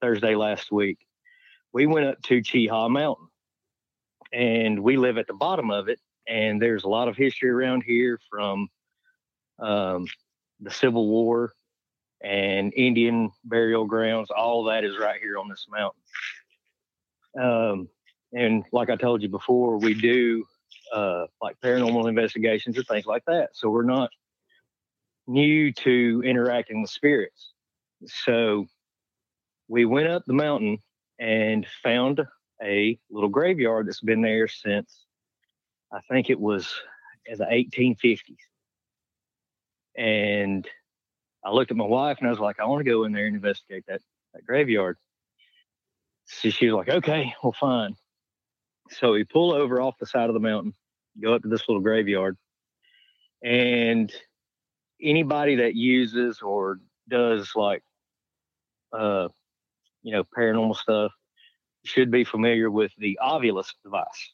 Thursday last week. We went up to Cheaha Mountain and we live at the bottom of it. And there's a lot of history around here from um, the Civil War and Indian burial grounds. All that is right here on this mountain. Um, and like I told you before, we do uh, like paranormal investigations or things like that. So we're not new to interacting with spirits. So we went up the mountain and found a little graveyard that's been there since I think it was in the 1850s. And I looked at my wife and I was like, I want to go in there and investigate that, that graveyard. So she was like, okay, well, fine. So we pull over off the side of the mountain, go up to this little graveyard. And anybody that uses or does like, uh, you know, paranormal stuff should be familiar with the Ovilus device.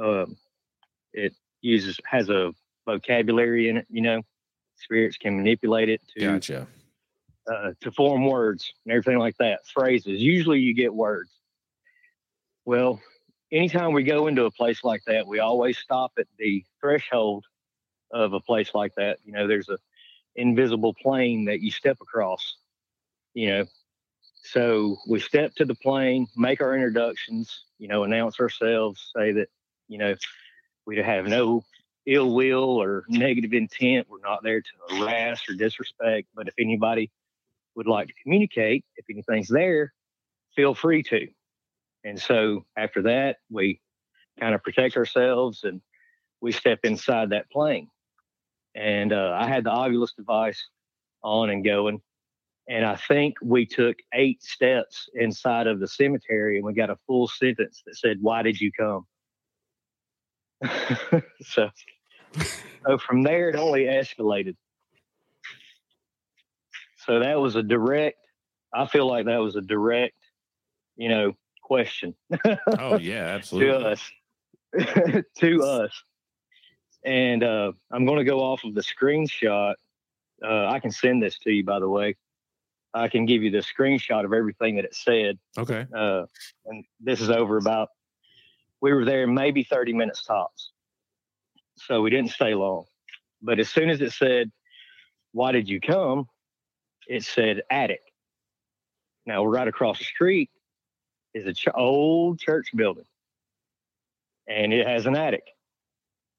Um, it uses, has a vocabulary in it, you know, spirits can manipulate it to Gotcha. uh, to form words and everything like that, phrases. Usually you get words. Well, anytime we go into a place like that, we always stop at the threshold of a place like that. You know, there's a invisible plane that you step across, you know. So we step to the plane, make our introductions, you know, announce ourselves, say that, you know, we have no ill will or negative intent. We're not there to harass or disrespect. But if anybody would like to communicate, if anything's there, feel free to. And so after that, we kind of protect ourselves and we step inside that plane. And uh, I had the Ovilus device on and going. And I think we took eight steps inside of the cemetery and we got a full sentence that said, Why did you come? so, so from there, it only escalated. So that was a direct, I feel like that was a direct, you know, question. oh, yeah, absolutely. to us. to us. And uh, I'm going to go off of the screenshot. Uh, I can send this to you, by the way. I can give you the screenshot of everything that it said. Okay. Uh, and this is over about, we were there maybe 30 minutes tops. So we didn't stay long. But as soon as it said, Why did you come? It said attic. Now, right across the street is an ch- old church building and it has an attic.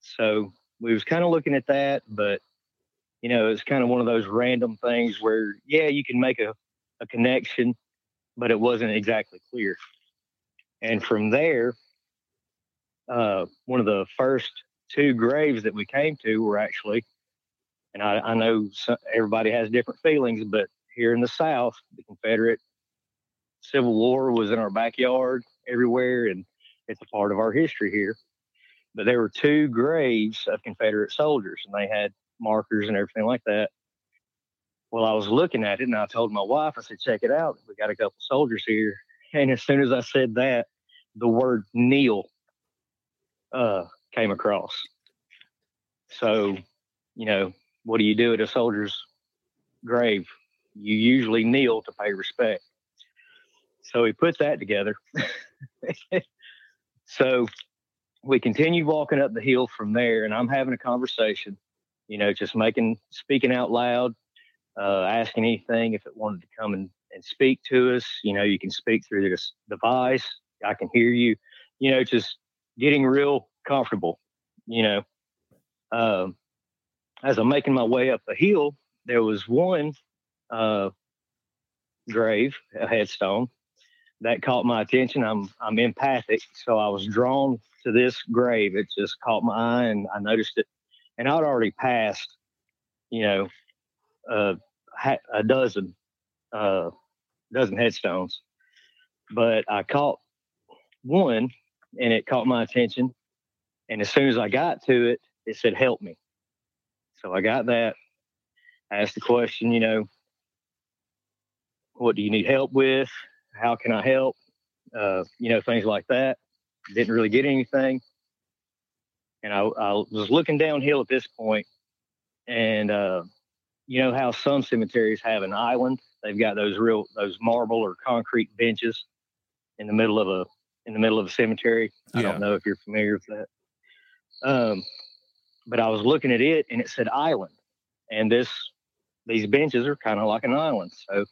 So we was kind of looking at that, but you know, it's kind of one of those random things where, yeah, you can make a, a connection, but it wasn't exactly clear. And from there, uh, one of the first two graves that we came to were actually, and I, I know some, everybody has different feelings, but here in the South, the Confederate Civil War was in our backyard everywhere, and it's a part of our history here. But there were two graves of Confederate soldiers, and they had markers and everything like that. Well, I was looking at it, and I told my wife, I said, "Check it out. We got a couple soldiers here." And as soon as I said that, the word "kneel" uh, came across. So, you know, what do you do at a soldier's grave? You usually kneel to pay respect. So we put that together. so we continued walking up the hill from there, and I'm having a conversation, you know, just making, speaking out loud, uh, asking anything if it wanted to come and, and speak to us. You know, you can speak through this device. I can hear you, you know, just getting real comfortable, you know. Um, as I'm making my way up the hill, there was one uh, grave, a headstone, that caught my attention. I'm I'm empathic, so I was drawn to this grave. It just caught my eye, and I noticed it. And I'd already passed, you know, uh, a dozen, uh, dozen headstones, but I caught one, and it caught my attention. And as soon as I got to it, it said, "Help me." So I got that. I asked the question, you know, what do you need help with? How can I help? Uh, you know, things like that. Didn't really get anything. And I, I was looking downhill at this point, and uh, you know how some cemeteries have an island. They've got those real those marble or concrete benches in the middle of a in the middle of a cemetery. I Yeah. don't know if you're familiar with that. Um, but I was looking at it, and it said island, and this these benches are kind of like an island. So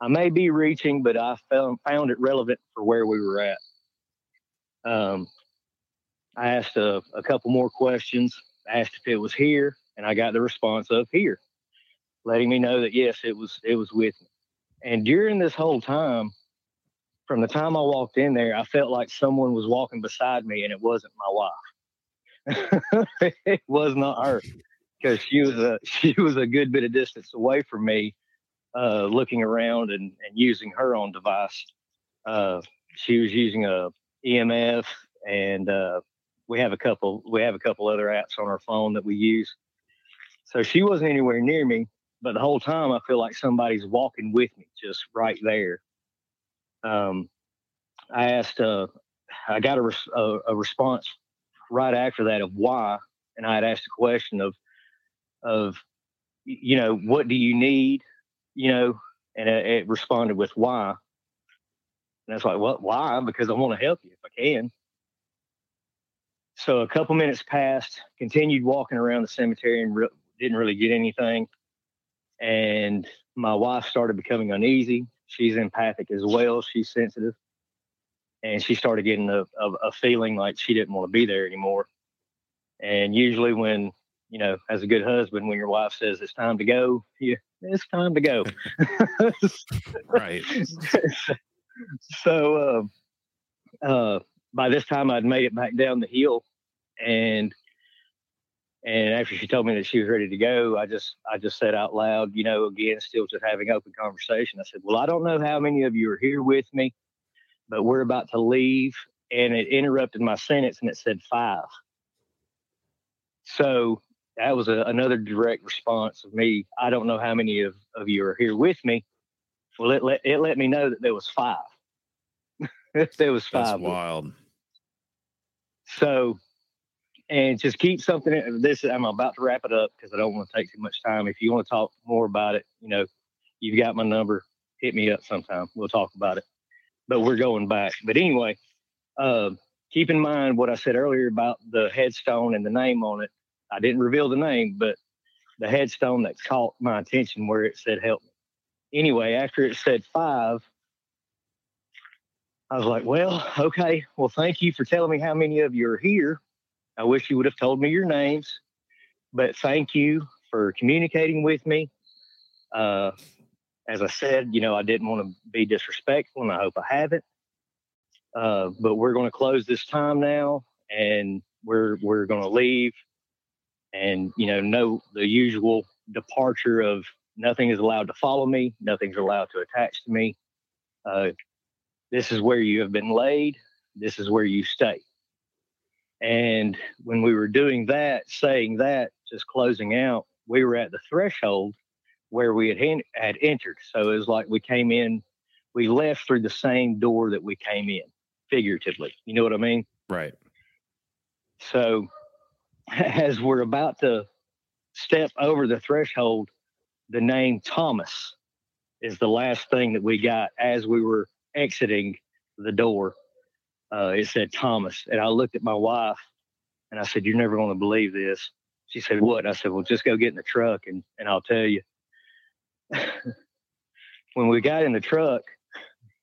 I may be reaching, but I found found it relevant for where we were at. Um, I asked a, a couple more questions, asked if it was here, and I got the response of here, letting me know that yes, it was it was with me. And during this whole time, from the time I walked in there, I felt like someone was walking beside me, and it wasn't my wife. it was not her because she was a she was a good bit of distance away from me, uh, looking around and, and using her own device. Uh, she was using a EMF, and uh, we have a couple we have a couple other apps on our phone that we use. So she wasn't anywhere near me, but the whole time I feel like somebody's walking with me, just right there. Um, I asked, uh, I got a, res- a, a response right after that of why, and I had asked a question of, of, you know, what do you need, you know, and it, it responded with why, and I was like, what, why? Because I want to help you if I can. So a couple minutes passed, continued walking around the cemetery and re- didn't really get anything. and my wife started becoming uneasy. She's empathic as well. She's sensitive, and she started getting a, a, a feeling like she didn't want to be there anymore. And usually, when you know, as a good husband, when your wife says it's time to go, yeah, it's time to go. Right. so uh, uh, by this time, I'd made it back down the hill, and and after she told me that she was ready to go, I just I just said out loud, you know, again, still just having open conversation. I said, "Well, I don't know how many of you are here with me, but we're about to leave." And it interrupted my sentence, and it said five. So that was a, another direct response of me. I don't know how many of, of you are here with me. Well, it let it let me know that there was five. there was five. That's wild. So, and just keep something. In, this I'm about to wrap it up because I don't want to take too much time. If you want to talk more about it, you know, you've got my number. Hit me up sometime. We'll talk about it. But we're going back. But anyway, uh, keep in mind what I said earlier about the headstone and the name on it. I didn't reveal the name, but the headstone that caught my attention where it said "Help me." Anyway, after it said five, I was like, well, okay. Well, thank you for telling me how many of you are here. I wish you would have told me your names, but thank you for communicating with me. Uh, as I said, you know, I didn't want to be disrespectful, and I hope I haven't. Uh, but we're going to close this time now, and we're we're going to leave, and you know, no the usual departure of nothing is allowed to follow me, nothing's allowed to attach to me. Uh, this is where you have been laid. This is where you stay. And when we were doing that, saying that, just closing out, we were at the threshold where we had hen- had entered. So it was like we came in, we left through the same door that we came in, figuratively. You know what I mean? Right. So as we're about to step over the threshold, the name Thomas is the last thing that we got as we were exiting the door. Uh, it said Thomas. And I looked at my wife and I said, You're never going to believe this. She said, What? I said, Well, just go get in the truck and, and I'll tell you. when we got in the truck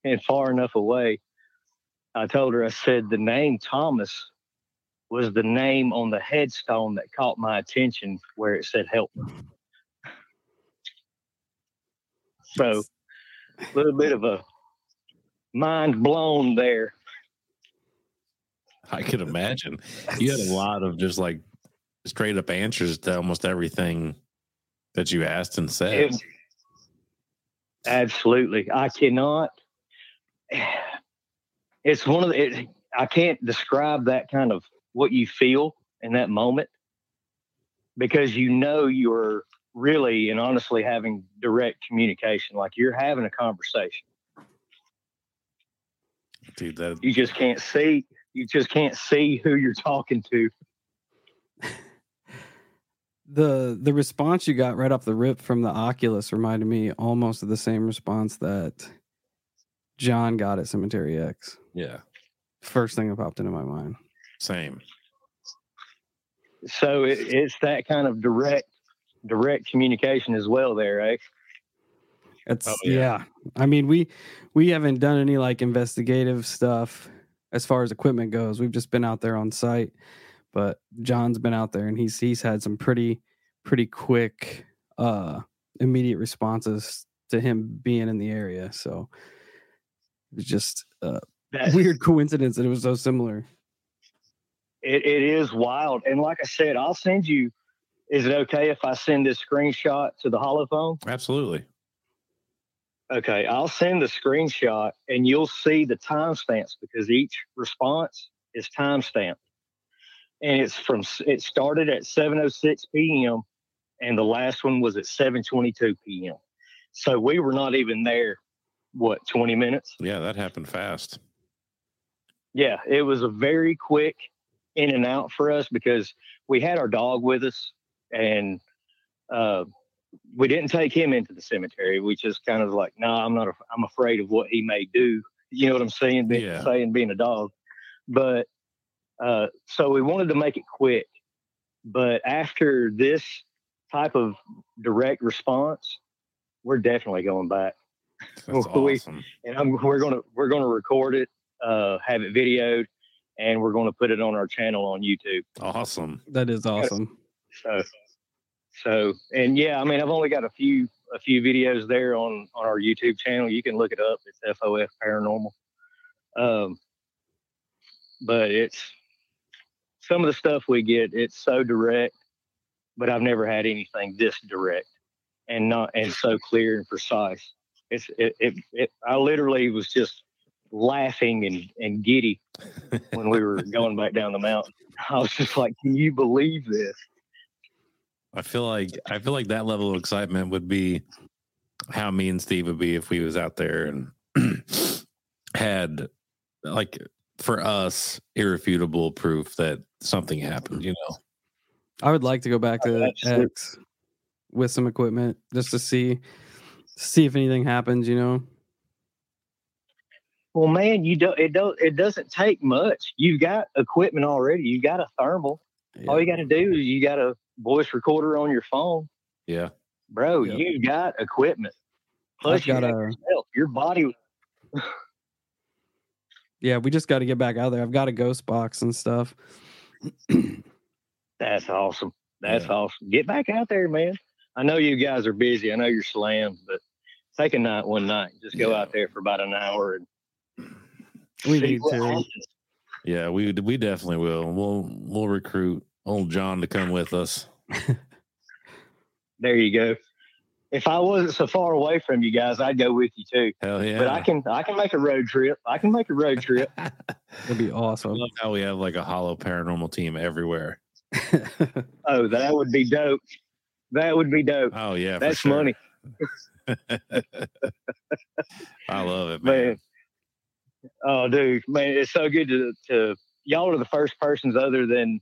and far enough away, I told her, I said, The name Thomas was the name on the headstone that caught my attention where it said help. So a little bit of a mind blown there. I can imagine. You had a lot of just like straight up answers to almost everything that you asked and said. It- absolutely. I cannot. It's one of the, it, I can't describe that kind of what you feel in that moment because you know you're really and honestly having direct communication. Like you're having a conversation. Dude, that You just can't see, you just can't see who you're talking to. the the response you got right off the rip from the Ovilus reminded me almost of the same response that John got at Cemetery X. yeah, First thing that popped into my mind. same. So it, it's that kind of direct, direct communication as well there, eh? It's Oh, yeah. yeah. I mean, we we haven't done any like investigative stuff as far as equipment goes. We've just been out there on site. But John's been out there and he's he's had some pretty pretty quick uh immediate responses to him being in the area. So it's just a That's, weird coincidence that it was so similar. It, it is wild. And like I said, I'll send you. Is it okay if I send this screenshot to the holophone? Absolutely. Okay, I'll send the screenshot and you'll see the timestamps because each response is timestamped. And it's from it started at 7:06 p.m. and the last one was at 7:22 p.m. So we were not even there what 20 minutes. Yeah, that happened fast. Yeah, it was a very quick in and out for us because we had our dog with us and uh, we didn't take him into the cemetery. We just kind of like, no, I'm not, af- I'm afraid of what he may do. You know what I'm saying? Being, Yeah. saying being a dog. But uh, so we wanted to make it quick. But after this type of direct response, we're definitely going back. That's We- awesome. and I'm, we're gonna we're gonna record it, uh, have it videoed, and we're gonna put it on our channel on YouTube. Awesome. That is awesome. So, so and yeah, I mean, I've only got a few a few videos there on on our YouTube channel. You can look it up. It's FOF Paranormal. Um, but it's some of the stuff we get. It's so direct, but I've never had anything this direct and not and so clear and precise. It's it it, it I literally was just laughing and and giddy when we were going back down the mountain. I was just like, "Can you believe this?" I feel like I feel like that level of excitement would be how me and Steve would be if we was out there and had like for us irrefutable proof that something happened. You know, I would like to go back to Absolutely. X with some equipment just to see see if anything happens. You know. Well, man, you don't. It don't. It doesn't take much. You've got equipment already. You got a thermal. All you got to do is you got a voice recorder on your phone, yeah. bro. Yep. You got equipment. Plus, I've you got a yourself. Your body. yeah. We just got to get back out there. I've got a ghost box and stuff. That's awesome. That's Yeah. awesome. Get back out there, man. I know you guys are busy. I know you're slammed, but take a night one night. Just go Yeah. out there for about an hour and We need to. happens. Yeah, we we definitely will. We'll we'll recruit old John to come with us. There you go. If I wasn't so far away from you guys, I'd go with you too. Hell yeah! But I can I can make a road trip. I can make a road trip. That'd be awesome. I love how we have like a hollow paranormal team everywhere. Oh, that would be dope. That would be dope. Oh yeah, That's sure. money. I love it, man. Man. Oh, dude, man, it's so good to to y'all are the first persons other than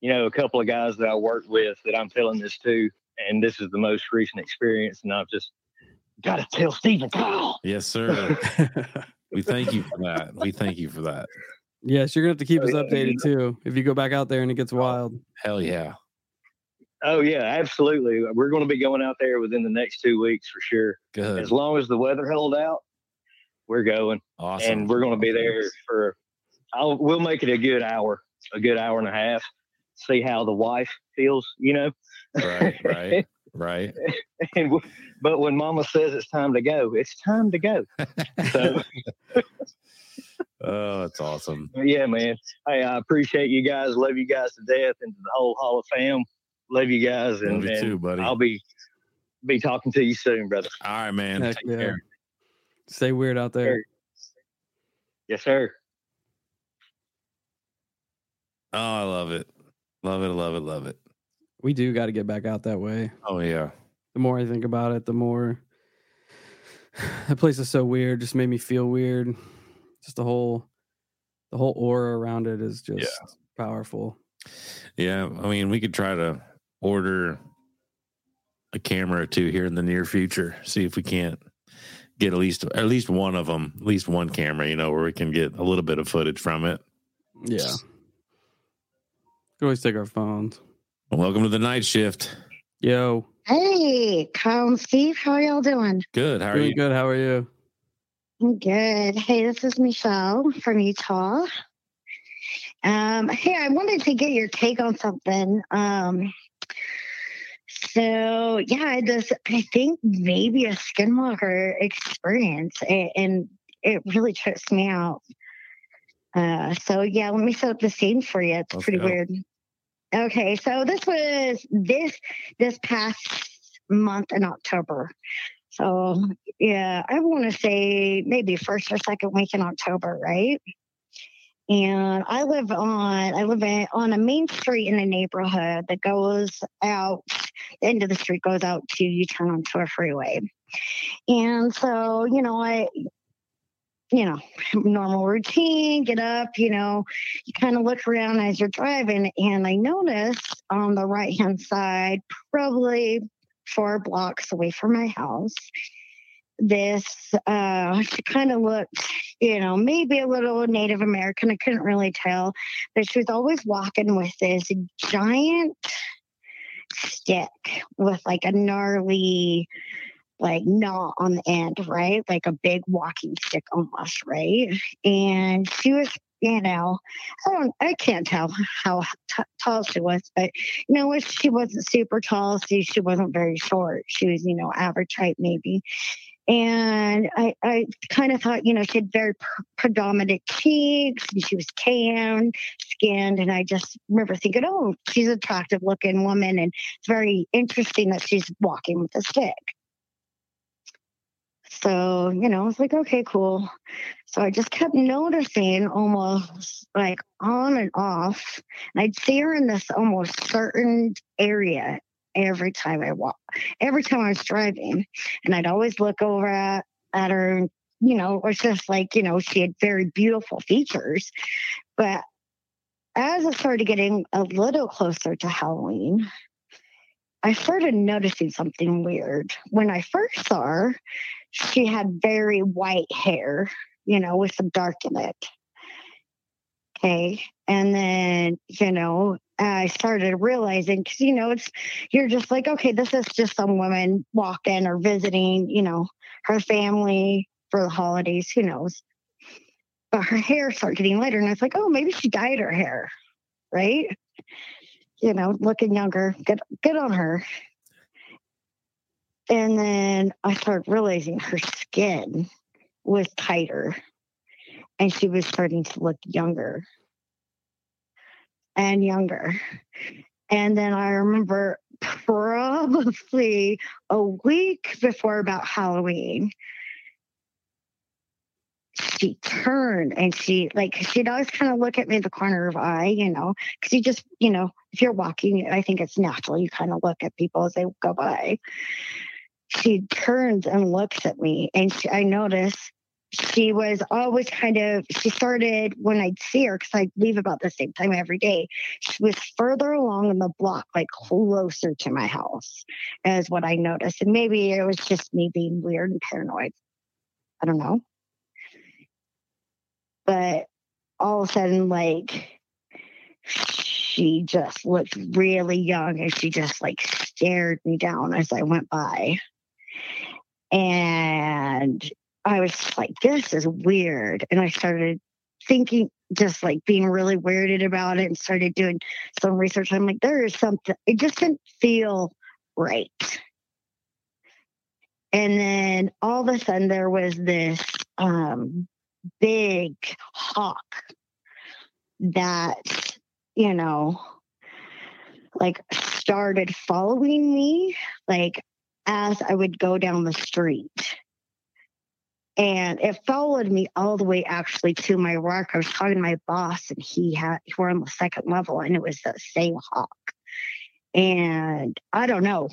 you know a couple of guys that I worked with that I'm telling this to, and this is the most recent experience, and I've just got to tell Stephen Kyle. Yes, sir. we thank you for that. We thank you for that. yes, you're gonna have to keep Oh, us yeah, updated too. If you go back out there and it gets oh, wild. Hell yeah. Oh yeah, absolutely. We're going to be going out there within the next two weeks for sure. Good. As long as the weather held out, we're going. Awesome. and we're going to be there for I'll, we'll make it a good hour a good hour and a half see how the wife feels you know Right, right, right. and w- but when mama says it's time to go it's time to go so Oh, that's awesome. yeah man hey i appreciate you guys love you guys to death and to the whole hall of fam love you guys and, Love you and too, buddy. i'll be be talking to you soon brother All right, man. Heck Take yeah. care. Stay weird out there. yes sir Oh, I love it. Love it. Love it. Love it. We do got to get back out that way. Oh yeah. The more I think about it, the more that place is so weird. Just made me feel weird. Just the whole, the whole aura around it is just powerful. Yeah. I mean, we could try to order a camera or two here in the near future. See if we can't get at least at least one of them, at least one camera, you know, where we can get a little bit of footage from it. Yeah. Could always take our phones. Welcome to the night shift. Yo, Hey, Kyle and Steve, how are y'all doing? Good. How are doing you? good. How are you? I'm good. Hey, this is Michelle from Utah. Um, hey, I wanted to get your take on something. Um, so yeah, this I think maybe a skinwalker experience, and, and it really trips me out. Uh, so yeah, let me set up the scene for you. It's Let's pretty go. weird. Okay, so this was this this past month in October. So yeah, I want to say maybe first or second week in October, right? And I live on I live in, on a main street in a neighborhood that goes out. The end of the street goes out to you turn onto a freeway, and so you know I. You know, normal routine, get up, you know, you kind of look around as you're driving, and I noticed on the right hand side, probably four blocks away from my house, this uh she kind of looked you know maybe a little native american i couldn't really tell but she was always walking with this giant stick with like a gnarly like knot on the end, right? Like a big walking stick almost, right? And she was, you know, I don't, I can't tell how t- tall she was, but you know, she wasn't super tall. See, she wasn't very short. She was, you know, average height maybe. And I, I kind of thought, you know, she had very pr- predominant cheeks and she was tan skinned. And I just remember thinking, oh, she's an attractive looking woman. And it's very interesting that she's walking with a stick. So, you know, I was like, okay, cool. So I just kept noticing almost like on and off. And I'd see her in this almost certain area every time I walk, every time I was driving. And I'd always look over at, at her. You know, it was just like, you know, she had very beautiful features. But as I started getting a little closer to Halloween, I started noticing something weird. When I first saw her, she had very white hair, you know, with some dark in it. Okay. And then, you know, I started realizing, because, you know, it's, you're just like, okay, this is just some woman walking or visiting, you know, her family for the holidays, who knows. But her hair started getting lighter. And I was like, oh, maybe she dyed her hair, right? You know, looking younger. Good, good on her. And then I started realizing her skin was tighter and she was starting to look younger and younger. And then I remember probably a week before about Halloween, she turned and she like she'd always kind of look at me the corner of eye, you know, because you just, you know, if you're walking, I think it's natural. You kind of look at people as they go by. She turns and looks at me, and she, I notice she was always kind of she started when i'd see her because i'd leave about the same time every day she was further along in the block like closer to my house as what i noticed and maybe it was just me being weird and paranoid. I don't know. But all of a sudden like she just looked really young and she just like stared me down as i went by and I was like, this is weird. And I started thinking, just like being really weirded about it and started doing some research. I'm like, there is something, it just didn't feel right. And then all of a sudden there was this um, big hawk that, you know, like started following me, like as I would go down the street and it followed me all the way actually to my work. I was talking to my boss, and he had we're on the second level, and it was the same hawk. And I don't know.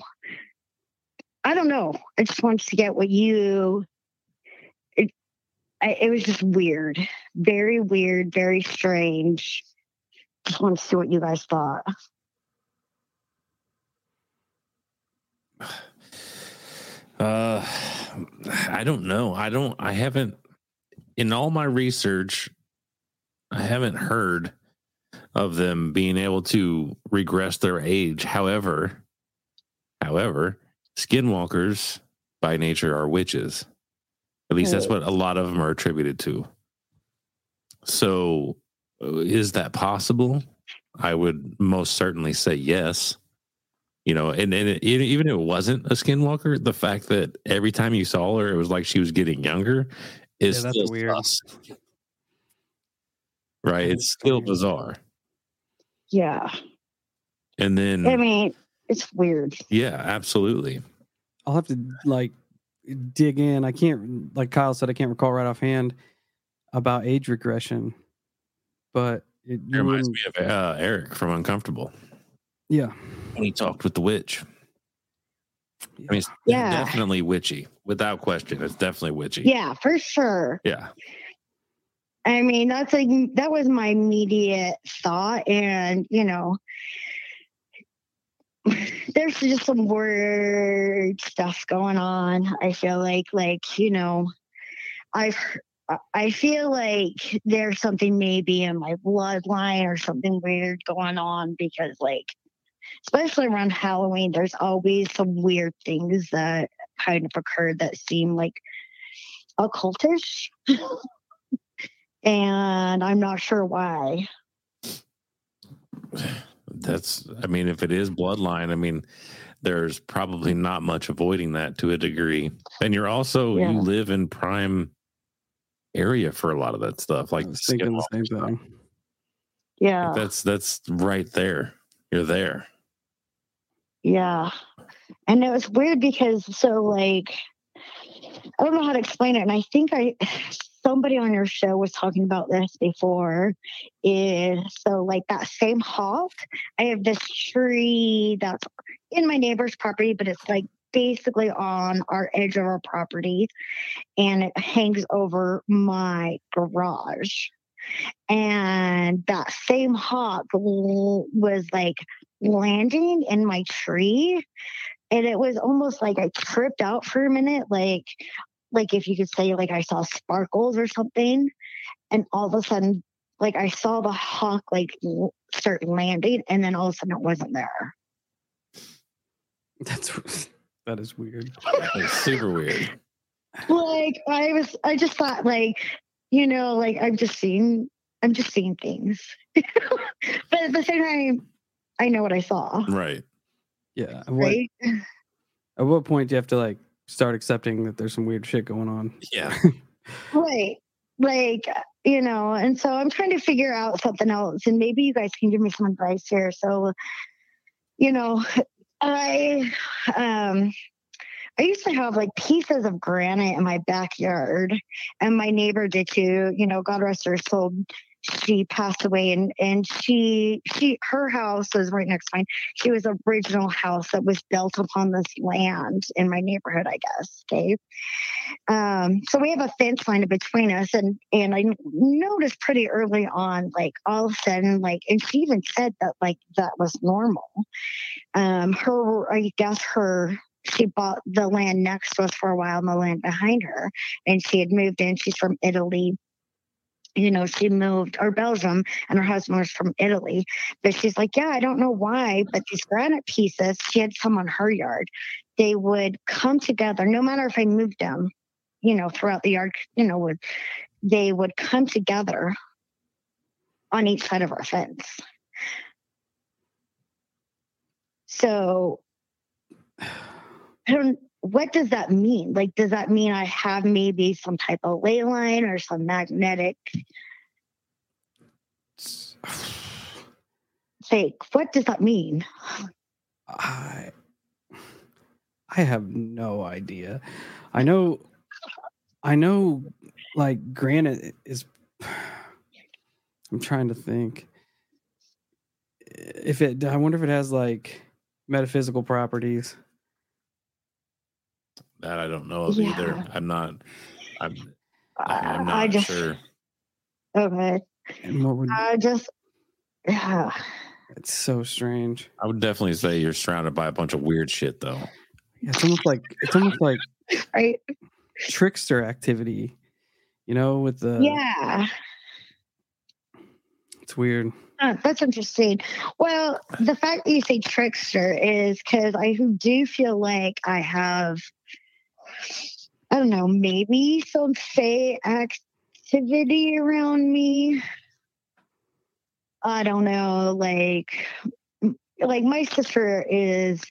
I don't know. I just wanted to get what you. It, it was just weird, very weird, very strange. Just want to see what you guys thought. Uh, I don't know. I don't. I haven't. In all my research, I haven't heard of them being able to regress their age. However, however, skinwalkers by nature are witches. At least that's what a lot of them are attributed to. So, uh, is that possible? I would most certainly say yes you know, and, and it, even if it wasn't a skinwalker, the fact that every time you saw her, it was like she was getting younger is Yeah, that's still weird. sus. Right. It's still bizarre. Yeah. And then, I mean, it's weird. yeah, absolutely. I'll have to like dig in. I can't, like Kyle said, I can't recall right offhand about age regression, but it, It reminds wouldn't- me of uh, Eric from Uncomfortable yeah, when he talked with the witch. I mean, it's Yeah. definitely witchy, without question. It's definitely witchy. Yeah, for sure. Yeah. I mean, that's like that was my immediate thought, and you know, there's just some weird stuff going on. I feel like, like you know, I've I feel like there's something maybe in my bloodline or something weird going on because, like, especially around Halloween, there's always some weird things that kind of occurred that seem like occultish. and I'm not sure why. That's, I mean, if it is bloodline, I mean, there's probably not much avoiding that to a degree. And you're also, Yeah. you live in prime area for a lot of that stuff. Like, I was thinking the same thing. Yeah. Like, that's, that's right there. You're there. Yeah. And it was weird because so like I don't know how to explain it. And I think I somebody on your show was talking about this before. Is so like that same hawk. I have this tree that's in my neighbor's property, but it's like basically on our edge of our property and it hangs over my garage. And that same hawk was like landing in my tree and it was almost like i tripped out for a minute like like if you could say like i saw sparkles or something and all of a sudden like i saw the hawk like start landing and then all of a sudden it wasn't there That's that is weird. It's super weird. like i was i just thought like you know like i'm just seeing i'm just seeing things but at the same time i know what i saw Right. Yeah. At what, right at what point do you have to like start accepting that there's some weird shit going on? Yeah. Right. Like, you know, and so I'm trying to figure out something else, and maybe you guys can give me some advice here. So, you know, I um I used to have like pieces of granite in my backyard, and my neighbor did too. You know, God rest her soul. She passed away, and and she she her house was right next to mine. She was the original house that was built upon this land in my neighborhood, I guess. Okay, um, so we have a fence line between us, and and I noticed pretty early on, like all of a sudden, like, and she even said that like that was normal. Um, her, I guess her she bought the land next to us for a while and the land behind her and she had moved in she's from italy you know she moved or belgium and her husband was from italy. But she's like yeah i don't know why but these granite pieces she had some on her yard. They would come together no matter if i moved them you know throughout the yard you know would they would come together on each side of our fence. So I don't what does that mean? Like, does that mean I have maybe some type of ley line or some magnetic fake? What does that mean? I I have no idea. I know I know like granite is I'm trying to think if it I wonder if it has like metaphysical properties. That I don't know of Yeah. either. I'm not. I'm. I, I'm I not just sure. okay. And what would I just yeah. it's so strange. I would definitely say you're surrounded by a bunch of weird shit, though. Yeah, it's almost like it's almost like Right. trickster activity. You know, with the yeah. it's weird. Uh, that's interesting. Well, the fact that you say trickster is because I do feel like I have, I don't know, maybe some fey activity around me. I don't know, like, like my sister is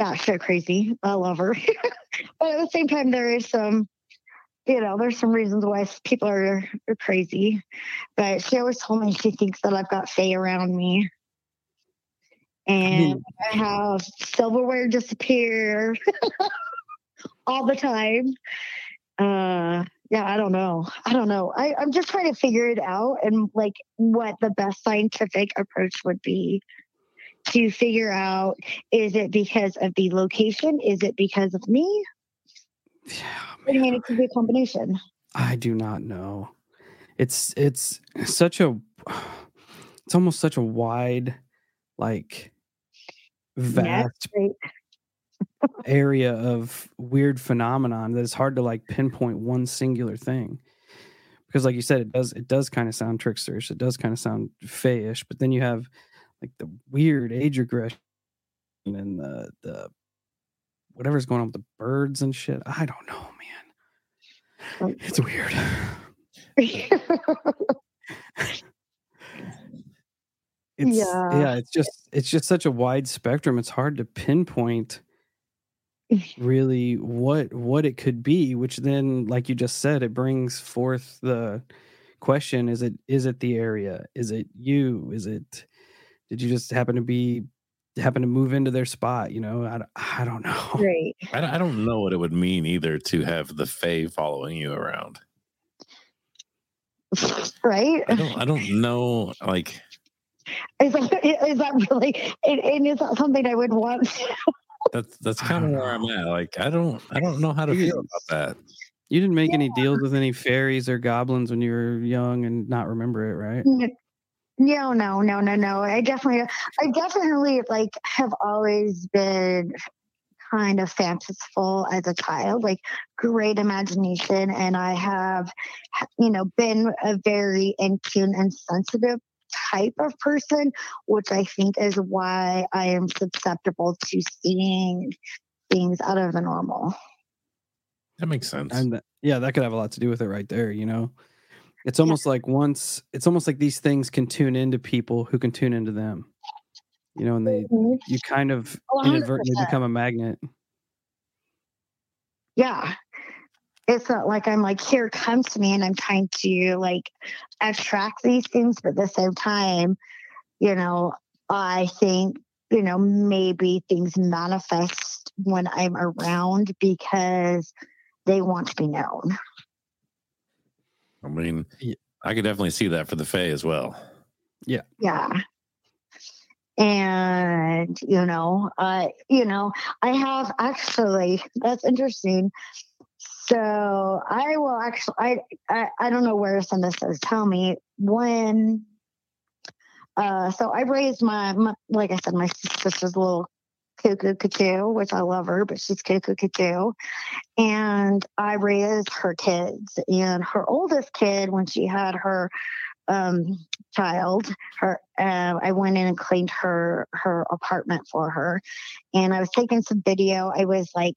batshit crazy. I love her, but at the same time, there is some, you know, there's some reasons why people are, are crazy but she always told me she thinks that I've got Fae around me. And I have silverware disappear all the time. Uh yeah, I don't know. I don't know. I, I'm just trying to figure it out and like what the best scientific approach would be to figure out is it because of the location? Is it because of me? Yeah, I mean, it could be a combination. I do not know. It's it's such a it's almost such a wide like vast right. Area of weird phenomenon that it's hard to like pinpoint one singular thing. Because like you said, it does it does kind of sound tricksterish. It does kind of sound fayish, but then you have like the weird age regression and the the whatever's going on with the birds and shit. I don't know, man. It's weird. It's Yeah. yeah, it's just it's just such a wide spectrum. It's hard to pinpoint really what what it could be, which then like you just said, it brings forth the question is it is it the area? Is it you? Is it did you just happen to be happen to move into their spot, you know? i, I don't know. right. I don't, I don't know what it would mean either to have the Fae following you around. Right? I don't I don't know like Is that, is that really, and, and is that something I would want? That's that's kind of where I'm at. Like I don't I don't know how to feel about that. You didn't make any deals with any fairies or goblins when you were young and not remember it, right? No, no, no, no, no. I definitely, I definitely like have always been kind of fanciful as a child, like great imagination, and I have, you know, been a very in tune and sensitive type of person, which I think is why I am susceptible to seeing things out of the normal. That makes sense. And th- yeah, that could have a lot to do with it right there, you know. It's almost like once it's almost like these things can tune into people who can tune into them. You know, and they mm-hmm. you kind of Oh, 100%. inadvertently become a magnet. yeah it's not like i'm like here come to me and i'm trying to like attract these things but at the same time you know i think you know maybe things manifest when i'm around because they want to be known I mean, I could definitely see that for the Fae as well. Yeah. Yeah and you know uh you know i have actually that's interesting so i will actually i i, I don't know where to send this is. tell me. When uh so i raised my, my like i said my sister's little cuckoo cuckoo which i love her but she's cuckoo cuckoo. And i raised her kids and her oldest kid when she had her um child her uh, i went in and cleaned her her apartment for her. And i was taking some video. I was like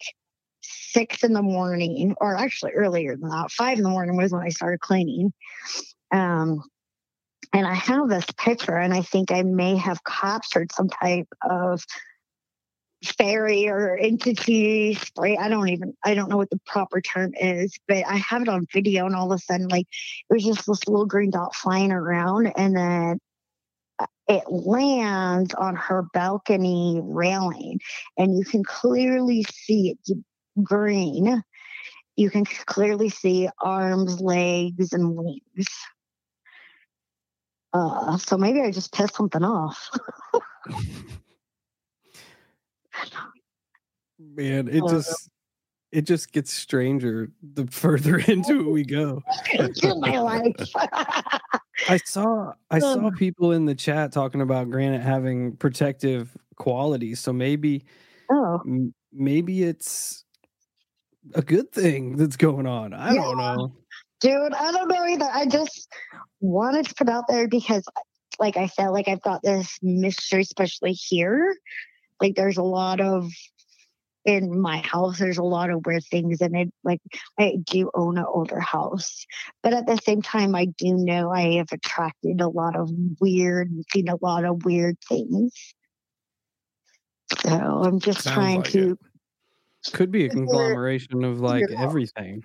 six in the morning or actually earlier than that five in the morning was when i started cleaning. Um and i have this picture and i think i may have captured some type of fairy or entity spray i don't even i don't know what the proper term is but i have it on video and all of a sudden like it was just this little green dot flying around and then uh, it lands on her balcony railing and you can clearly see it green you can clearly see arms legs and wings uh so maybe i just pissed something off Man, it Uh, just it just gets stranger the further into it we go. my life I saw I saw Um. people in the chat talking about granite having protective qualities. So maybe oh maybe it's a good thing that's going on. I don't know. Dude, I don't know either. I just wanted to put out there because, like I felt like I've got this mystery, especially here. Like, there's a lot of in my house. There's a lot of weird things, and it like I do own an older house, but at the same time, I do know I have attracted a lot of weird, seen a lot of weird things. So I'm just Sounds trying like to, Could be a conglomeration of like figure it out. everything.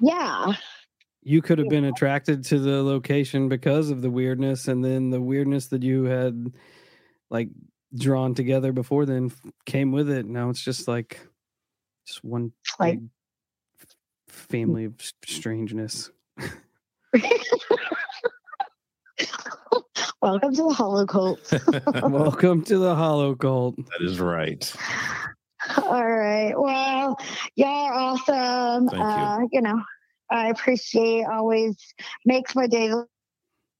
yeah, You could have been attracted to the location because of the weirdness, and then the weirdness that you had like drawn together before then came with it. Now it's just like just one like big family of strangeness. welcome to the Hollow Cult. Welcome to the Hollow Cult. That is right. All right. Well, y'all are awesome. Thank you. Uh, you know, I appreciate always makes my day.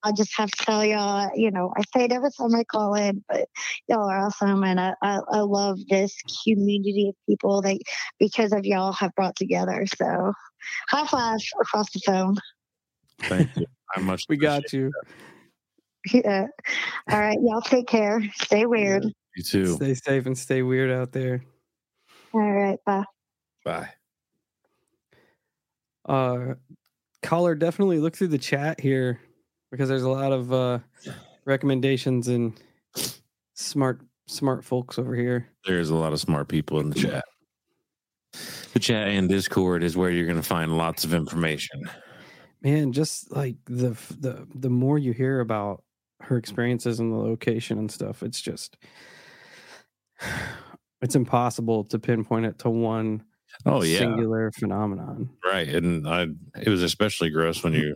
I just have to tell y'all, you know, I say it every time I call in, but y'all are awesome. And I, I, I love this community of people that because of y'all have brought together. So high five across the phone. Thank you. I much We got appreciate you. Yeah. All right. Y'all take care. Stay weird. You too. Stay safe and stay weird out there. All right. Bye. Bye. Uh, caller, definitely look through the chat here because there's a lot of uh, recommendations and smart smart folks over here. There's a lot of smart people in the chat. The chat and Discord is where you're going to find lots of information. Man, just like the the the more you hear about her experiences and the location and stuff, it's just it's impossible to pinpoint it to one Oh yeah, singular phenomenon. right. And I, it was especially gross when mm. you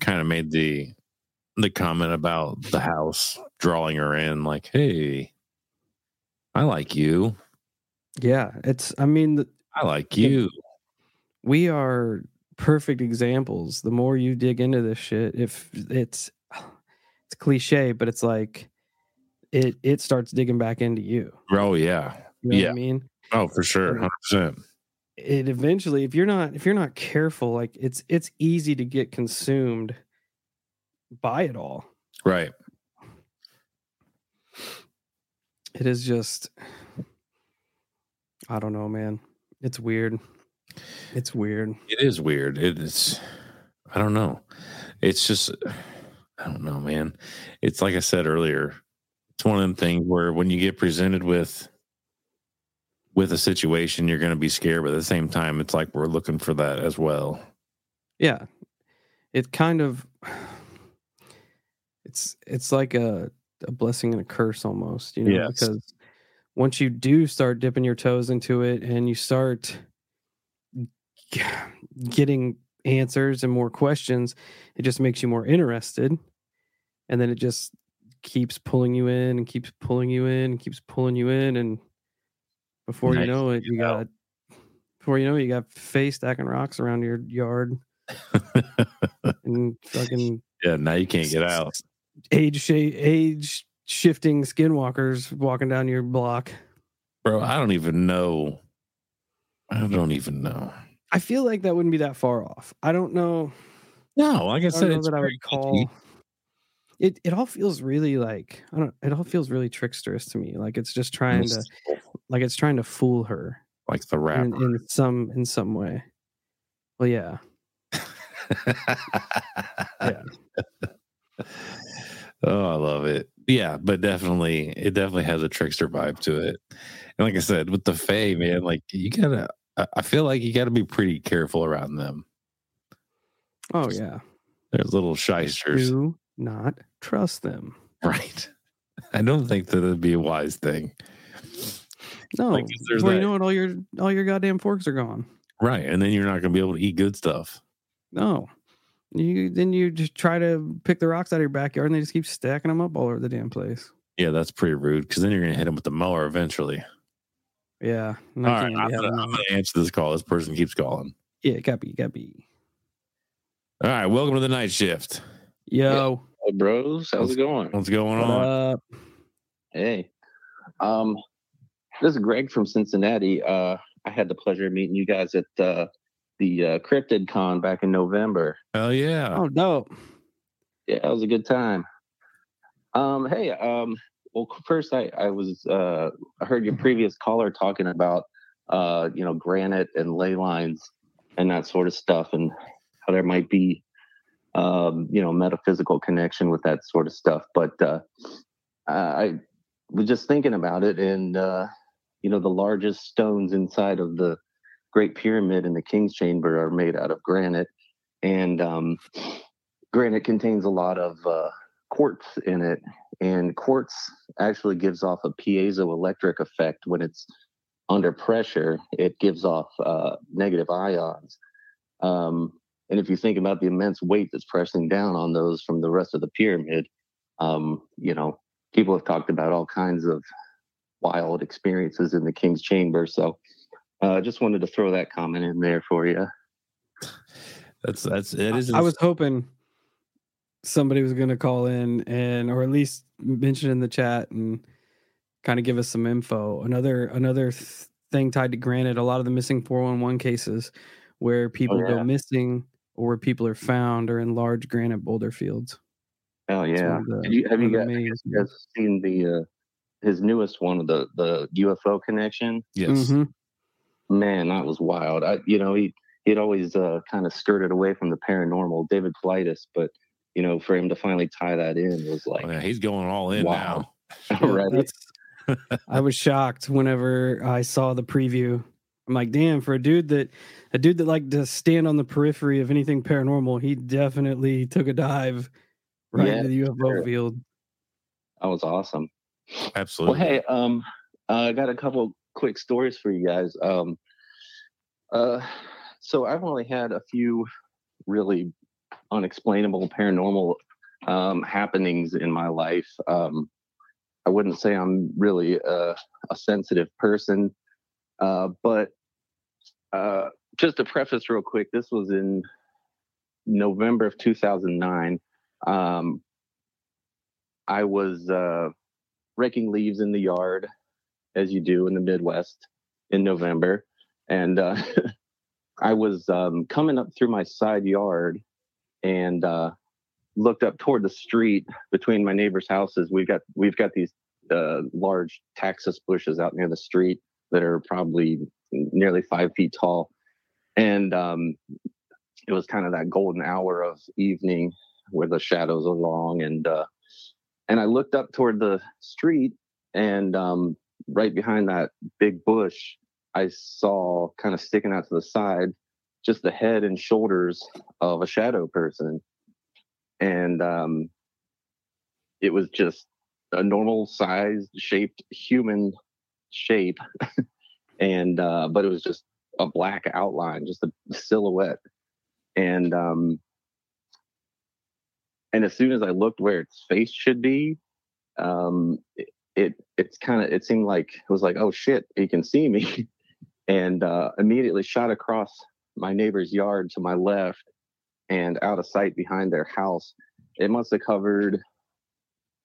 kind of made the the comment about the house drawing her in. Like, hey, I like you. Yeah, it's. I mean, the, I like you. we are perfect examples. The more you dig into this shit, if it's it's cliche, but it's like it it starts digging back into you. Oh yeah. You know Yeah. I mean? Oh, for sure. 100%. It eventually, if you're not if you're not careful, like it's it's easy to get consumed by it all. Right. It is just I don't know, man. It's weird. It's weird. It is weird. It is. I don't know. It's just. I don't know, man. It's like I said earlier. It's one of them things where when you get presented with with a situation, you're going to be scared, but at the same time, it's like we're looking for that as well. yeah it kind of it's it's like a, a blessing and a curse almost you know Yes. because once you do start dipping your toes into it and you start getting answers and more questions it just makes you more interested and then it just keeps pulling you in and keeps pulling you in and keeps pulling you in and before you know it you You know. got before you know it, you got face stacking rocks around your yard and fucking yeah, now you can't get out. age age shifting skinwalkers walking down your block. Bro, I don't even know. I don't even know. I feel like that wouldn't be that far off. I don't know. No, like I I said, it's that I would call. It it all feels really like I don't. It all feels really tricksterous to me. Like it's just trying to like it's trying to fool her like the in, rapper. in some in some way. Well, yeah, yeah. oh, I love it. Yeah, but definitely, it definitely has a trickster vibe to it. And like I said, with the Fae, man, like you gotta, I- feel like you gotta be pretty careful around them. Oh yeah. There's little shysters, Do not trust them. right? I don't think that it'd be a wise thing, No. Like, there's before you know it, all your all your goddamn forks are gone. right? And then you're not gonna be able to eat good stuff. No. You then you just try to pick the rocks out of your backyard and they just keep stacking them up all over the damn place. Yeah, that's pretty rude because then you're gonna hit them with the mower eventually. Yeah. All not right, gonna I'm gonna, having I'm that. gonna answer this call. This person keeps calling. Yeah, it gotta be, gotta be. All right, welcome to the night shift. Yo, Hey, bros, how's it going? What's going what on? up? Hey, um, this is Greg from Cincinnati. Uh, I had the pleasure of meeting you guys at uh, the uh, Cryptid Con back in November. Hell yeah! Oh dope. Yeah, it was a good time. Um, hey, um, well, first I, I was uh, I heard your previous caller talking about uh, you know granite and ley lines and that sort of stuff, and how there might be um, you know metaphysical connection with that sort of stuff. But uh, I was just thinking about it, and uh, you know the largest stones inside of the Great Pyramid in the King's Chamber are made out of granite, and um, granite contains a lot of uh, quartz in it, and quartz actually gives off a piezoelectric effect when it's under pressure. It gives off uh, negative ions. Um, and if you think about the immense weight that's pressing down on those from the rest of the pyramid, um, you know, people have talked about all kinds of wild experiences in the king's chamber. So uh, I just wanted to throw that comment in there for you. That's that's it is. I was hoping somebody was gonna call in and or at least mention in the chat and kind of give us some info. Another another th- thing tied to granite, a lot of the missing 411 cases where people yeah. go missing or where people are found are in large granite boulder fields. Oh yeah. of the- Have you, have you guys, the have main- you guys seen the uh, his newest one, the the UFO connection? yes. Mhm. Man, that was wild. I, you know, he he'd always uh, kind of skirted away from the paranormal, David Paulides, but you know, for him to finally tie that in was like, Oh, yeah, he's going all in Wow. now. Yeah, right? that's- I was shocked whenever I saw the preview. I'm like, damn, for a dude that a dude that liked to stand on the periphery of anything paranormal, he definitely took a dive right Yeah, into the UFO sure. field. That was awesome. Absolutely. Well, hey, um, I got a couple quick stories for you guys. Um, uh, so I've only had a few really unexplainable paranormal um, happenings in my life. Um, I wouldn't say I'm really a, a sensitive person, uh, but uh, just to preface real quick, this was in November of 2009. Um, I was uh, raking leaves in the yard, as you do in the Midwest in November, and uh, I was um, coming up through my side yard and uh, looked up toward the street between my neighbors' houses. We've got we've got these uh, large taxus bushes out near the street that are probably nearly five feet tall, and um, it was kind of that golden hour of evening where the shadows are long and uh, and I looked up toward the street, and um, right behind that big bush, I saw kind of sticking out to the side, just the head and shoulders of a shadow person, and um, it was just a normal sized shaped human shape, and uh, but it was just a black outline, just a silhouette, and um, and as soon as I looked where its face should be, um, it, it it's kind of it seemed like it was like oh shit he can see me, and uh, immediately shot across my neighbor's yard to my left and out of sight behind their house. It must have covered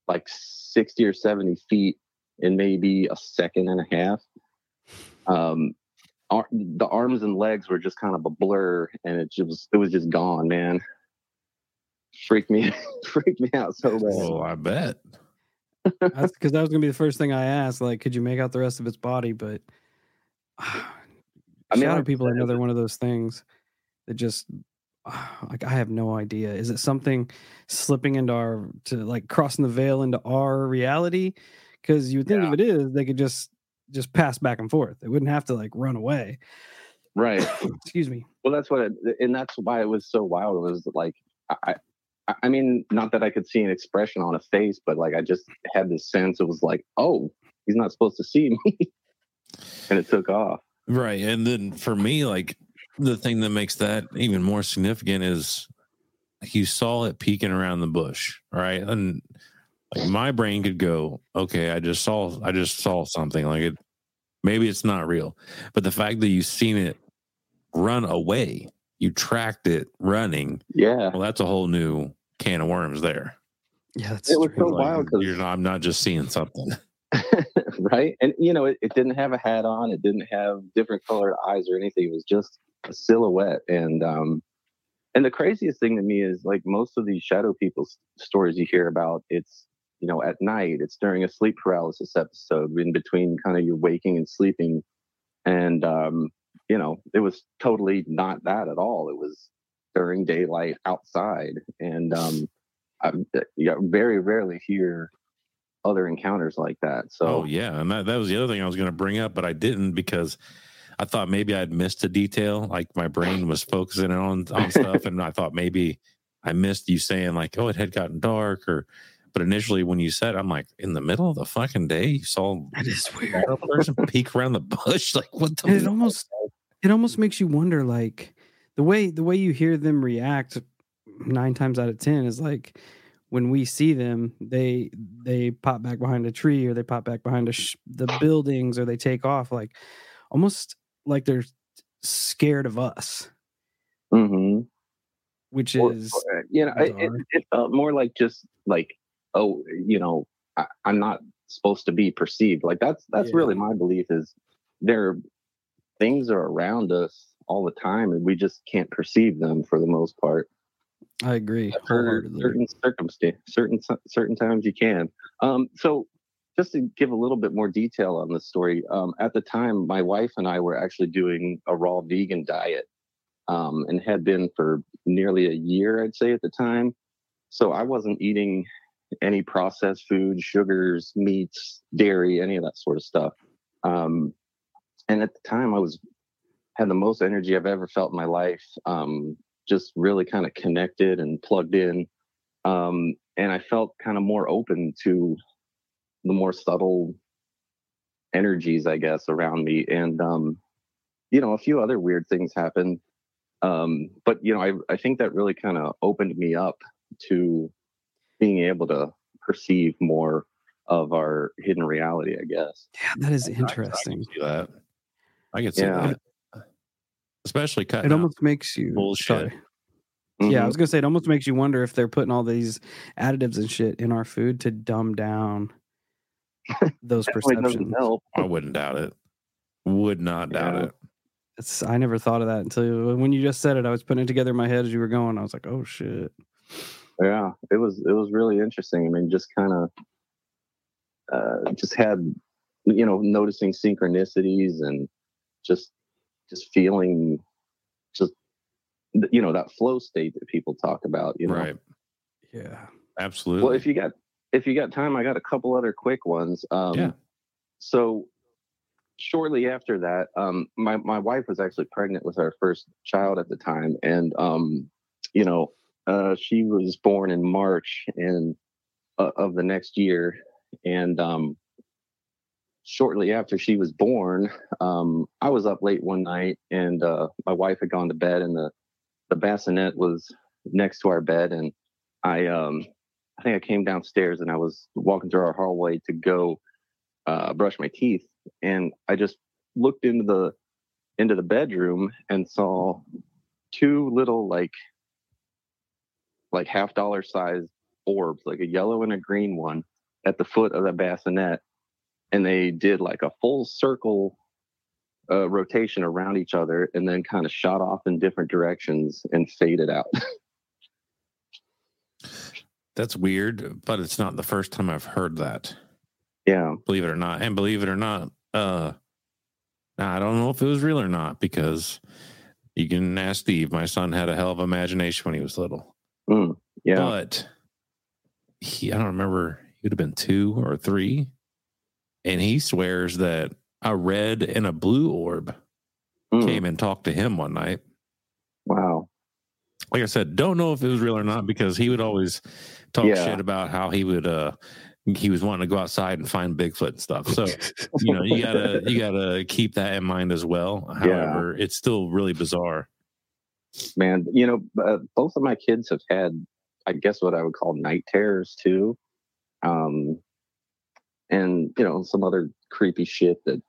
like sixty or seventy feet in maybe a second and a half. Um, the arms and legs were just kind of a blur, and it just it was just gone, man freaked me freaked me out so bad. Oh, I bet. That's because that was gonna be the first thing I asked. Like, could you make out the rest of its body? But I mean, shadow like I people are said, another one of those things that just like I have no idea. Is it something slipping into our to like crossing the veil into our reality? Because you would think if it is, they could just just pass back and forth. They wouldn't have to like run away. Right. Excuse me. Well, that's what, it, and that's why it was so wild. It was like I, I- mean, not that I could see an expression on a face, but like I just had this sense. It was like, oh, he's not supposed to see me, and it took off. Right. And then for me, like the thing that makes that even more significant is you saw it peeking around the bush. Right. And like my brain could go, okay, I just saw I just saw something. Like it maybe it's not real. But the fact that you've seen it run away, you tracked it running, Yeah, well, that's a whole new can of worms there. Yeah, that's it was so. Like, wild because you're not, I'm not just seeing something. right? And you know, it, it didn't have a hat on, it didn't have different colored eyes or anything. It was just a silhouette. And um and the craziest thing to me is like most of these shadow people stories you hear about, it's you know, at night, it's during a sleep paralysis episode, in between kind of you waking and sleeping. And um, you know, it was totally not that at all. It was during daylight outside. And um I yeah, very rarely hear other encounters like that. So Oh yeah, and that, that was the other thing I was going to bring up, but I didn't because I thought maybe I'd missed a detail. Like my brain was focusing on on stuff, and I thought maybe I missed you saying like, "Oh, it had gotten dark," or. But initially, when you said, "I'm like in the middle of the fucking day," you saw That is weird. a person peek around the bush. Like what the? It fuck? almost it almost makes you wonder like the way the way you hear them react nine times out of ten is like when we see them they they pop back behind a tree or they pop back behind a sh- the buildings or they take off like almost like they're scared of us mhm. which is or, you know, it, it, bizarre. it felt more like just like, oh, you know, I, I'm not supposed to be perceived. Like that's that's Yeah. really my belief is there things are around us all the time and we just can't perceive them for the most part. i agree certain circumstance, certain certain times you can. Um, so just to give a little bit more detail on the story, um, at the time, my wife and I were actually doing a raw vegan diet um, and had been for nearly a year, I'd say, at the time. So I wasn't eating any processed food, sugars, meats, dairy, any of that sort of stuff. Um, and at the time, I was had the most energy I've ever felt in my life. Um, just really kind of connected and plugged in. Um, and I felt kind of more open to the more subtle energies, I guess, around me. And, um, you know, a few other weird things happened. Um, but, you know, I, I think that really kind of opened me up to being able to perceive more of our hidden reality, I guess. Yeah, that is I- I can interesting. see that. I can see Yeah. that. Especially cutting It almost makes you bullshit. sorry. Yeah, I Mhm. was gonna say it almost makes you wonder if they're putting all these additives and shit in our food to dumb down those perceptions. help. I wouldn't doubt it. Would not doubt Yeah. it. It's I never thought of that until when you just said it. I was putting it together in my head as you were going. I was like, oh shit. yeah it was it was really interesting i mean just kind of uh just had you know noticing synchronicities and just just feeling just you know that flow state that people talk about you know Right. Yeah. Absolutely. well if you got if you got time i got a couple other quick ones um Yeah. so shortly after that um my my wife was actually pregnant with our first child at the time and um you know uh she was born in march and uh, of the next year and um shortly after she was born um i was up late one night and uh my wife had gone to bed and the the bassinet was next to our bed and i um i think i came downstairs and i was walking through our hallway to go uh brush my teeth and i just looked into the into the bedroom and saw two little like like half dollar size orbs like a yellow and a green one at the foot of the bassinet and they did like a full circle uh, rotation around each other and then kind of shot off in different directions and faded out That's weird, but it's not the first time I've heard that. yeah Believe it or not. And believe it or not, uh I don't know if it was real or not because you can ask Steve. My son had a hell of imagination when he was little. Mm, yeah But he I don't remember, he would have been two or three. And he swears that a red and a blue orb Mm, came and talked to him one night. wow like I said, don't know if it was real or not because he would always talk Yeah. shit about how he would uh he was wanting to go outside and find Bigfoot and stuff. So you know, you gotta you gotta keep that in mind as well. However, it's still really bizarre. man you know uh, both of my kids have had i guess what i would call night terrors too um and you know some other creepy shit that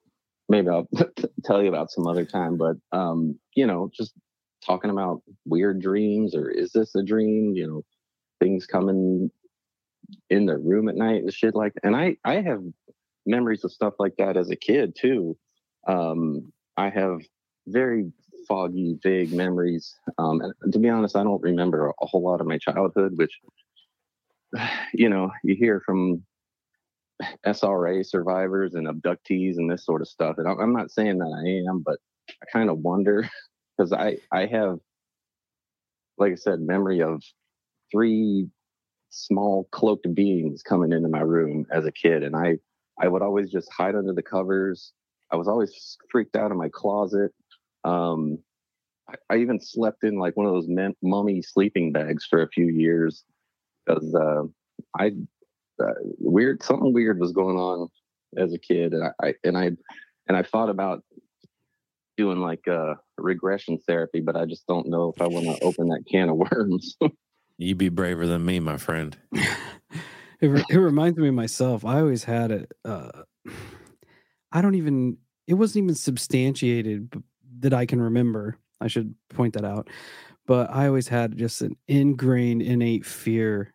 maybe i'll tell you about some other time but um you know just talking about weird dreams or is this a dream you know things coming in the room at night and shit like That. and i i have memories of stuff like that as a kid too um i have very foggy, vague memories. Um, and to be honest, I don't remember a, a whole lot of my childhood, which, you know, you hear from SRA survivors and abductees and this sort of stuff. And I'm not saying that I am, but I kind of wonder because I, I have, like I said, memory of three small cloaked beings coming into my room as a kid. And I, I would always just hide under the covers. I was always freaked out in my closet. Um, I, I even slept in like one of those mummy sleeping bags for a few years because uh, I uh, weird something weird was going on as a kid, and I, I and I and I thought about doing like uh, regression therapy, but I just don't know if I want to open that can of worms. You be braver than me, my friend. it, re- it reminds me of myself. I always had it. Uh, I don't even. It wasn't even substantiated that I can remember. I should point that out. But I always had just an ingrained, innate fear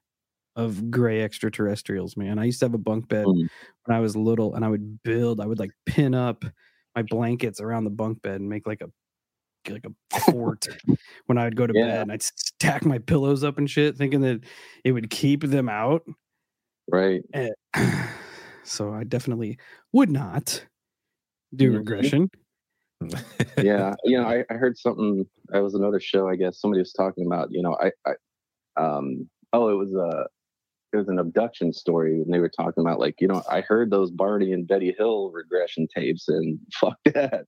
of gray extraterrestrials. Man, I used to have a bunk bed Mm. when I was little, and I would build. I would like pin up my blankets around the bunk bed and make like a like a fort when I would go to Yeah. bed. And I'd stack my pillows up and shit, thinking that it would keep them out. right? Eh, so I definitely would not do Mhm. regression. yeah, you know, I, I heard something. I was another show. I guess somebody was talking about. You know, I, I um, oh, it was a, it was an abduction story, and they were talking about like, you know, I heard those Barney and Betty Hill regression tapes, and fuck that,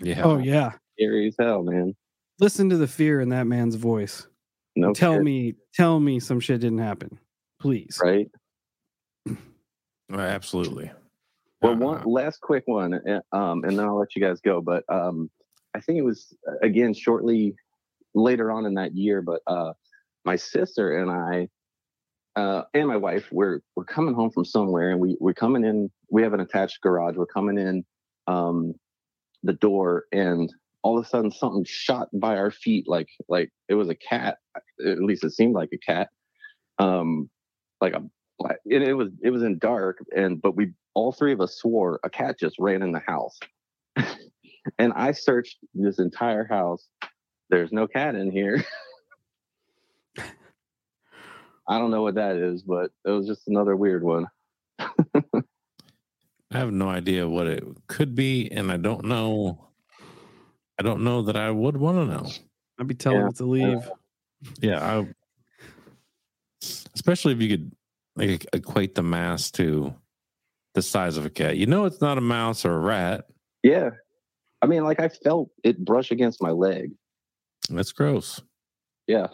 yeah. Oh yeah, scary as hell, man. listen to the fear in that man's voice. No, tell shit, me, tell me some shit didn't happen, please. right? Absolutely. Well, Uh, one last quick one, uh, um, and then I'll let you guys go. But um, I think it was uh, again shortly later on in that year. But uh, my sister and I uh, and my wife we're we're coming home from somewhere, and we we're coming in. We have an attached garage. We're coming in um, the door, and all of a sudden something shot by our feet, like like it was a cat. At least it seemed like a cat. Um, like a and it was it was in dark, and but we all three of us swore a cat just ran in the house. and I searched this entire house. There's no cat in here. I don't know what that is, but it was just another weird one. I have no idea what it could be, and I don't know. I don't know that I would want to know. I'd be telling Yeah. it to leave. Yeah, I, especially if you could like equate the mass to the size of a cat. You know, it's not a mouse or a rat. Yeah. I mean, like I felt it brush against my leg. That's gross. Yeah.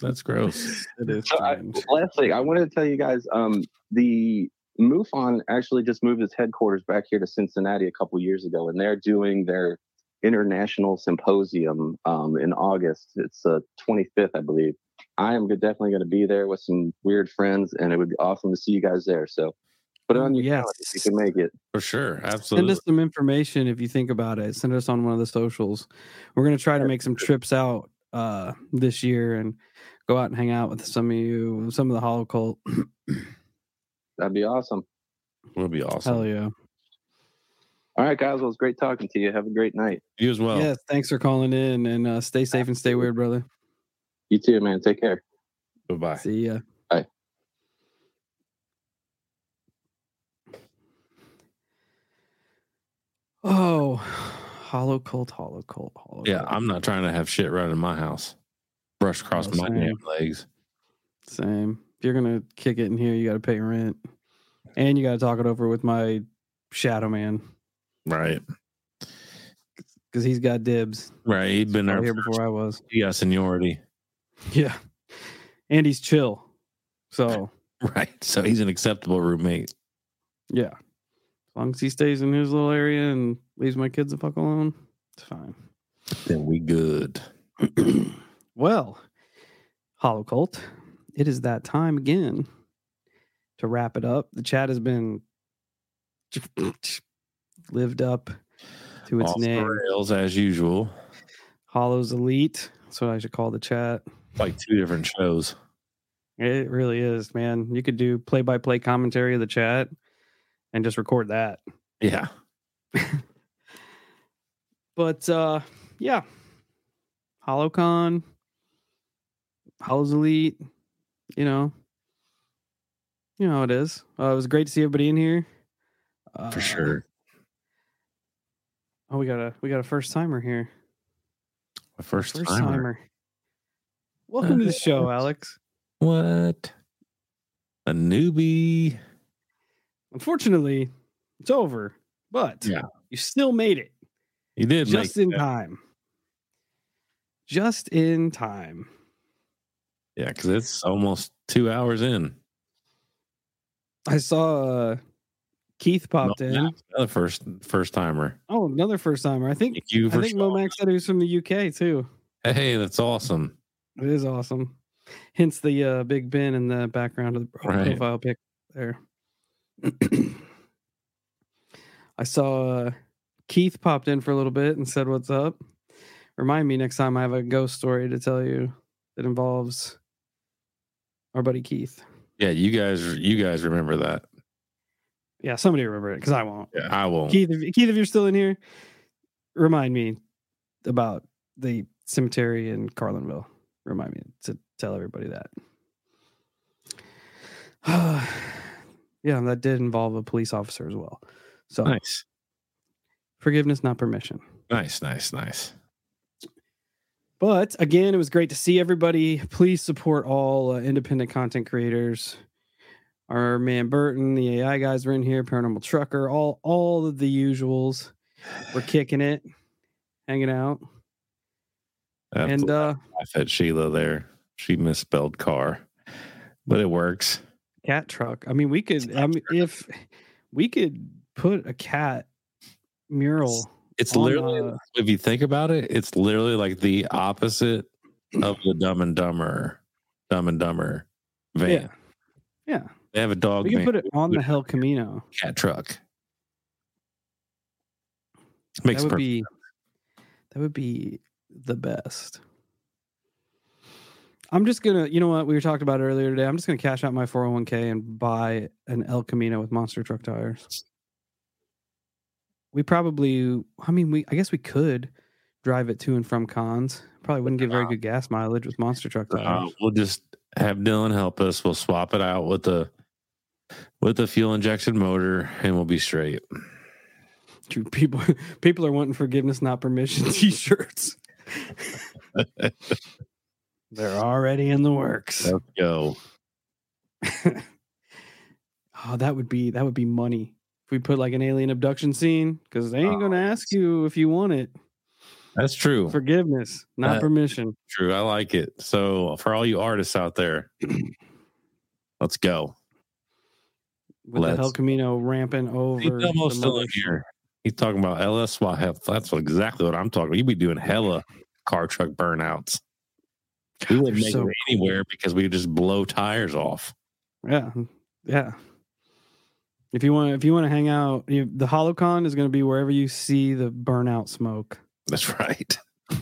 That's gross. It is So I, last thing, I wanted to tell you guys, um, the MUFON actually just moved its headquarters back here to Cincinnati a couple years ago, and they're doing their international symposium um, in August. It's the 25th, I believe. I am definitely going to be there with some weird friends, and it would be awesome to see you guys there. So put it on your Yes. calendar if you can make it. For sure. Absolutely. Send us some information if you think about it. Send us on one of the socials. We're gonna try to make some trips out uh this year and go out and hang out with some of you, some of the Holo cult. That'd be awesome. Would be awesome. Hell yeah. All right, guys. Well, it was great talking to you. Have a great night. You as well. yes, thanks for calling in and uh, stay safe and stay weird, brother. You too, man. Take care. Bye bye. See ya. Bye. Oh, Holo cult, Holo cult, hollow Yeah, cult. I'm not trying to have shit run in my house. Brush across my damn legs. Same. If you're gonna kick it in here, you got to pay rent, and you got to talk it over with my shadow man Right. because he's got dibs. Right. He'd been there here first. before I was. He got seniority. Yeah, and he's chill. So Right. So he's an acceptable roommate. yeah, long as he stays in his little area and leaves my kids the fuck alone, it's fine. Then we good. well, Holo Cult, it is that time again to wrap it up. The chat has been lived up to its Off name. rails as usual. Holo's Elite. That's what I should call the chat. Like two different shows. It really is, man. You could do play by play commentary of the chat and just record that. Yeah. But uh yeah. HoloCon, Holo's Elite, you know. You know how it is. Uh, it was great to see everybody in here. Uh, For sure. Oh, we got a we got a first timer here. My first, First timer. timer. Welcome to the show, Alex. What? A newbie. Unfortunately, it's over, but Yeah. you still made it You did just in that. time. Just in time. Yeah, because it's almost two hours in. I saw uh, Keith popped in. Another first first timer. Oh, another first timer. I think Thank you I think Momax said he was from the UK too. Hey, that's awesome. It is awesome. Hence the uh, Big Ben in the background of the pro- Right. profile pic there. I saw uh, Keith popped in for a little bit and said, "What's up?" Remind me next time I have a ghost story to tell you that involves our buddy Keith. Yeah, you guys you guys remember that. Yeah, somebody remember it because I won't. Yeah, I won't. Keith, if, Keith, if you're still in here, remind me about the cemetery in Carlinville. Remind me to tell everybody that. yeah, that did involve a police officer as well. So Nice. forgiveness, not permission. Nice, nice, nice. But again, it was great to see everybody. Please support all uh, independent content creators. Our man Burton, the AI guys were in here, Paranormal Trucker, all all of the usuals. We're kicking it, hanging out, I and uh, laugh at Sheila there. She misspelled car, but it works. Cat truck. I mean, we could. I mean, if we could put a cat mural, It's literally, uh, if you think about it, it's literally like the opposite of the Dumb and Dumber, Dumb and Dumber van. yeah, yeah, They have a dog we can put it on the Hell Camino. cat truck. Makes that would perfect be that would be the best. I'm just gonna, you know what we were talking about earlier today. I'm just gonna cash out my 401k and buy an El Camino with monster truck tires. We probably, I mean, we, I guess we could drive it to and from cons. Probably wouldn't get very good gas mileage with monster truck Uh, tires. we'll just have Dylan help us. We'll swap it out with the with the fuel injection motor, and we'll be straight. Dude, people, people are wanting forgiveness, not permission T-shirts. They're already in the works. Let's go. Oh, that would be that would be money. If we put like an alien abduction scene, because they ain't gonna ask you if you want it. That's true. Forgiveness, not That- permission. True. I like it. So for all you artists out there, let's go. With the El Let's- Camino ramping over. He's almost still in here. He's talking about. That's exactly what I'm talking about. You'd be doing hella car truck burnouts. We wouldn't make so it anywhere because we just blow tires off. Yeah, yeah. If you want, if you want to hang out, you, the HoloCon is going to be wherever you see the burnout smoke. That's right.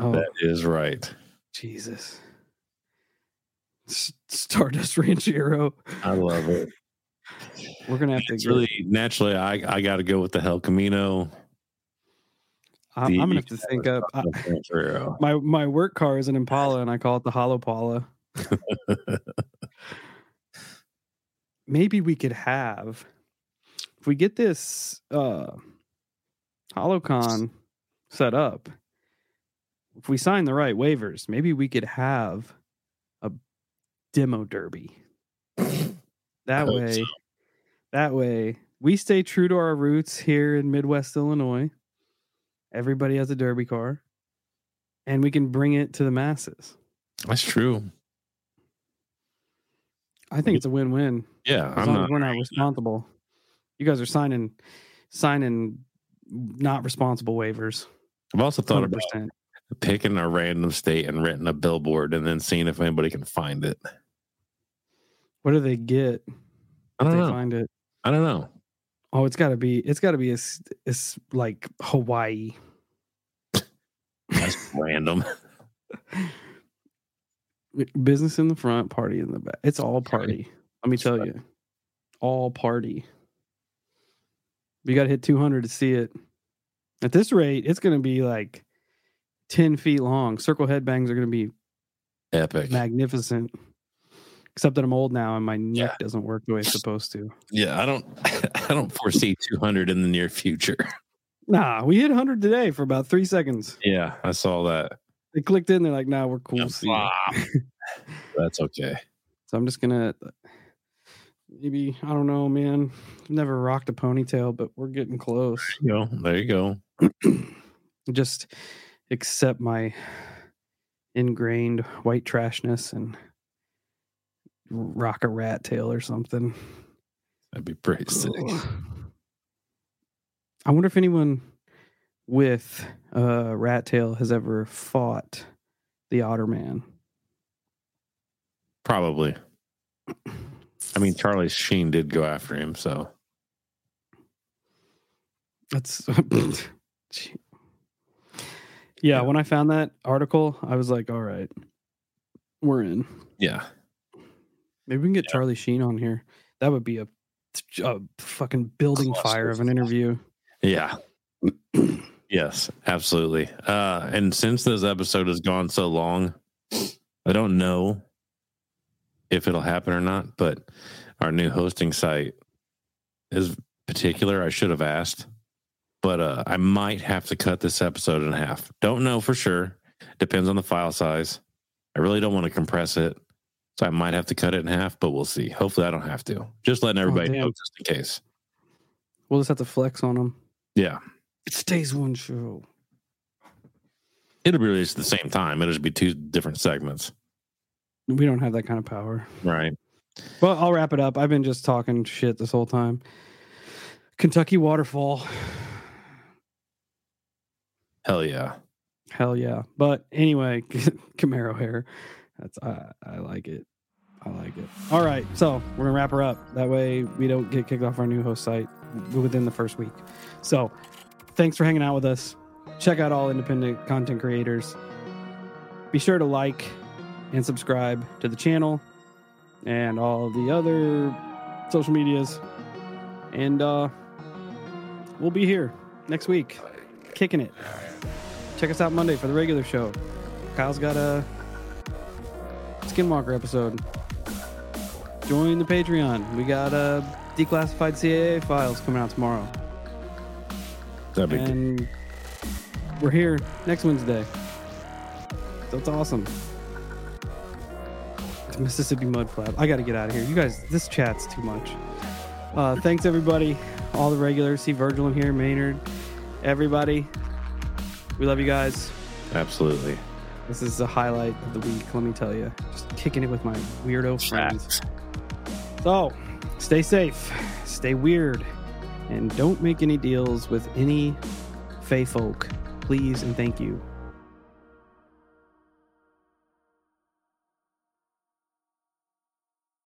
Oh, That is right. Jesus. S- Stardust Ranchero. I love it. We're gonna have to. Get, Naturally, naturally, I I got to go with the Hell Camino. I'm, I'm gonna have to think up. I, my my work car is an Impala, and I call it the Holopala. Maybe we could have, if we get this uh, HoloCon set up, if we sign the right waivers, maybe we could have a demo derby. That way, so. that way, we stay true to our roots here in Midwest Illinois. Everybody has a derby car, and we can bring it to the masses. That's true. I think it's a win-win. Yeah, As I'm long not. as we're not responsible. You guys are signing signing not responsible waivers. I've also thought Hundred about picking a random state and renting a billboard and then seeing if anybody can find it. What do they get I don't they know. find it? I don't know. Oh, it's got to be. It's got to be. It's, it's like Hawaii. That's random. Business in the front, party in the back. It's all party. Let me That's tell right. you, all party. You got to hit 200 to see it. At this rate, it's going to be like 10 feet long. Circle headbangs are going to be Epic. magnificent. Except that I'm old now and my neck Yeah. doesn't work the way it's supposed to. Yeah, I don't. I don't foresee 200 in the near future. Nah, we hit 100 today for about three seconds. Yeah, I saw that. They clicked in. They're like, "Nah, we're cool." Yeah, see ya." flop. That's okay. So I'm just gonna maybe I don't know, man. Never rocked a ponytail, but we're getting close. You know, there you go. Just accept my ingrained white trashness and rock a rat tail or something. That'd be pretty sick. I wonder if anyone with uh, rat tail has ever fought the otter man. Probably. I mean, Charlie Sheen did go after him, so That's yeah, when I found that article, I was like, all right, we're in. yeah. Maybe we can get Charlie Sheen on here. That would be a, a fucking building fire of an interview. Yeah. yes, absolutely. Uh, and since this episode has gone so long, I don't know if it'll happen or not, but our new hosting site is particular. I should have asked, but uh, I might have to cut this episode in half. Don't know for sure. Depends on the file size. I really don't want to compress it, so I might have to cut it in half, but we'll see. Hopefully, I don't have to. Just letting oh, everybody damn. know, just in case. We'll just have to flex on them. Yeah, It stays one show. it'll be released at the same time. It'll just be two different segments, We don't have that kind of power. right? Well, I'll wrap it up. I've been just talking shit this whole time. Kentucky waterfall. Hell yeah. Hell yeah. But anyway, Camaro hair. That's I I like it. I like it. All right. So we're gonna wrap her up. That way we don't get kicked off our new host site within the first week. So thanks for hanging out with us. Check out all independent content creators. Be sure to like and subscribe to the channel and all the other social medias. And uh we'll be here next week. Kicking it check us out Monday for the regular show. Kyle's got a Skinwalker episode. Join the Patreon. We got uh, declassified CAA files coming out tomorrow. That'd be good. And we're here next Wednesday. That's awesome. It's Mississippi Mud Flap. I got to get out of here. You guys, this chat's too much. Uh, thanks, everybody. All the regulars. See Virgil in here, Maynard, everybody. We love you guys. Absolutely. This is the highlight of the week, let me tell you. Just kicking it with my weirdo friends. So, stay safe, stay weird, and don't make any deals with any Fae folk. Please and thank you.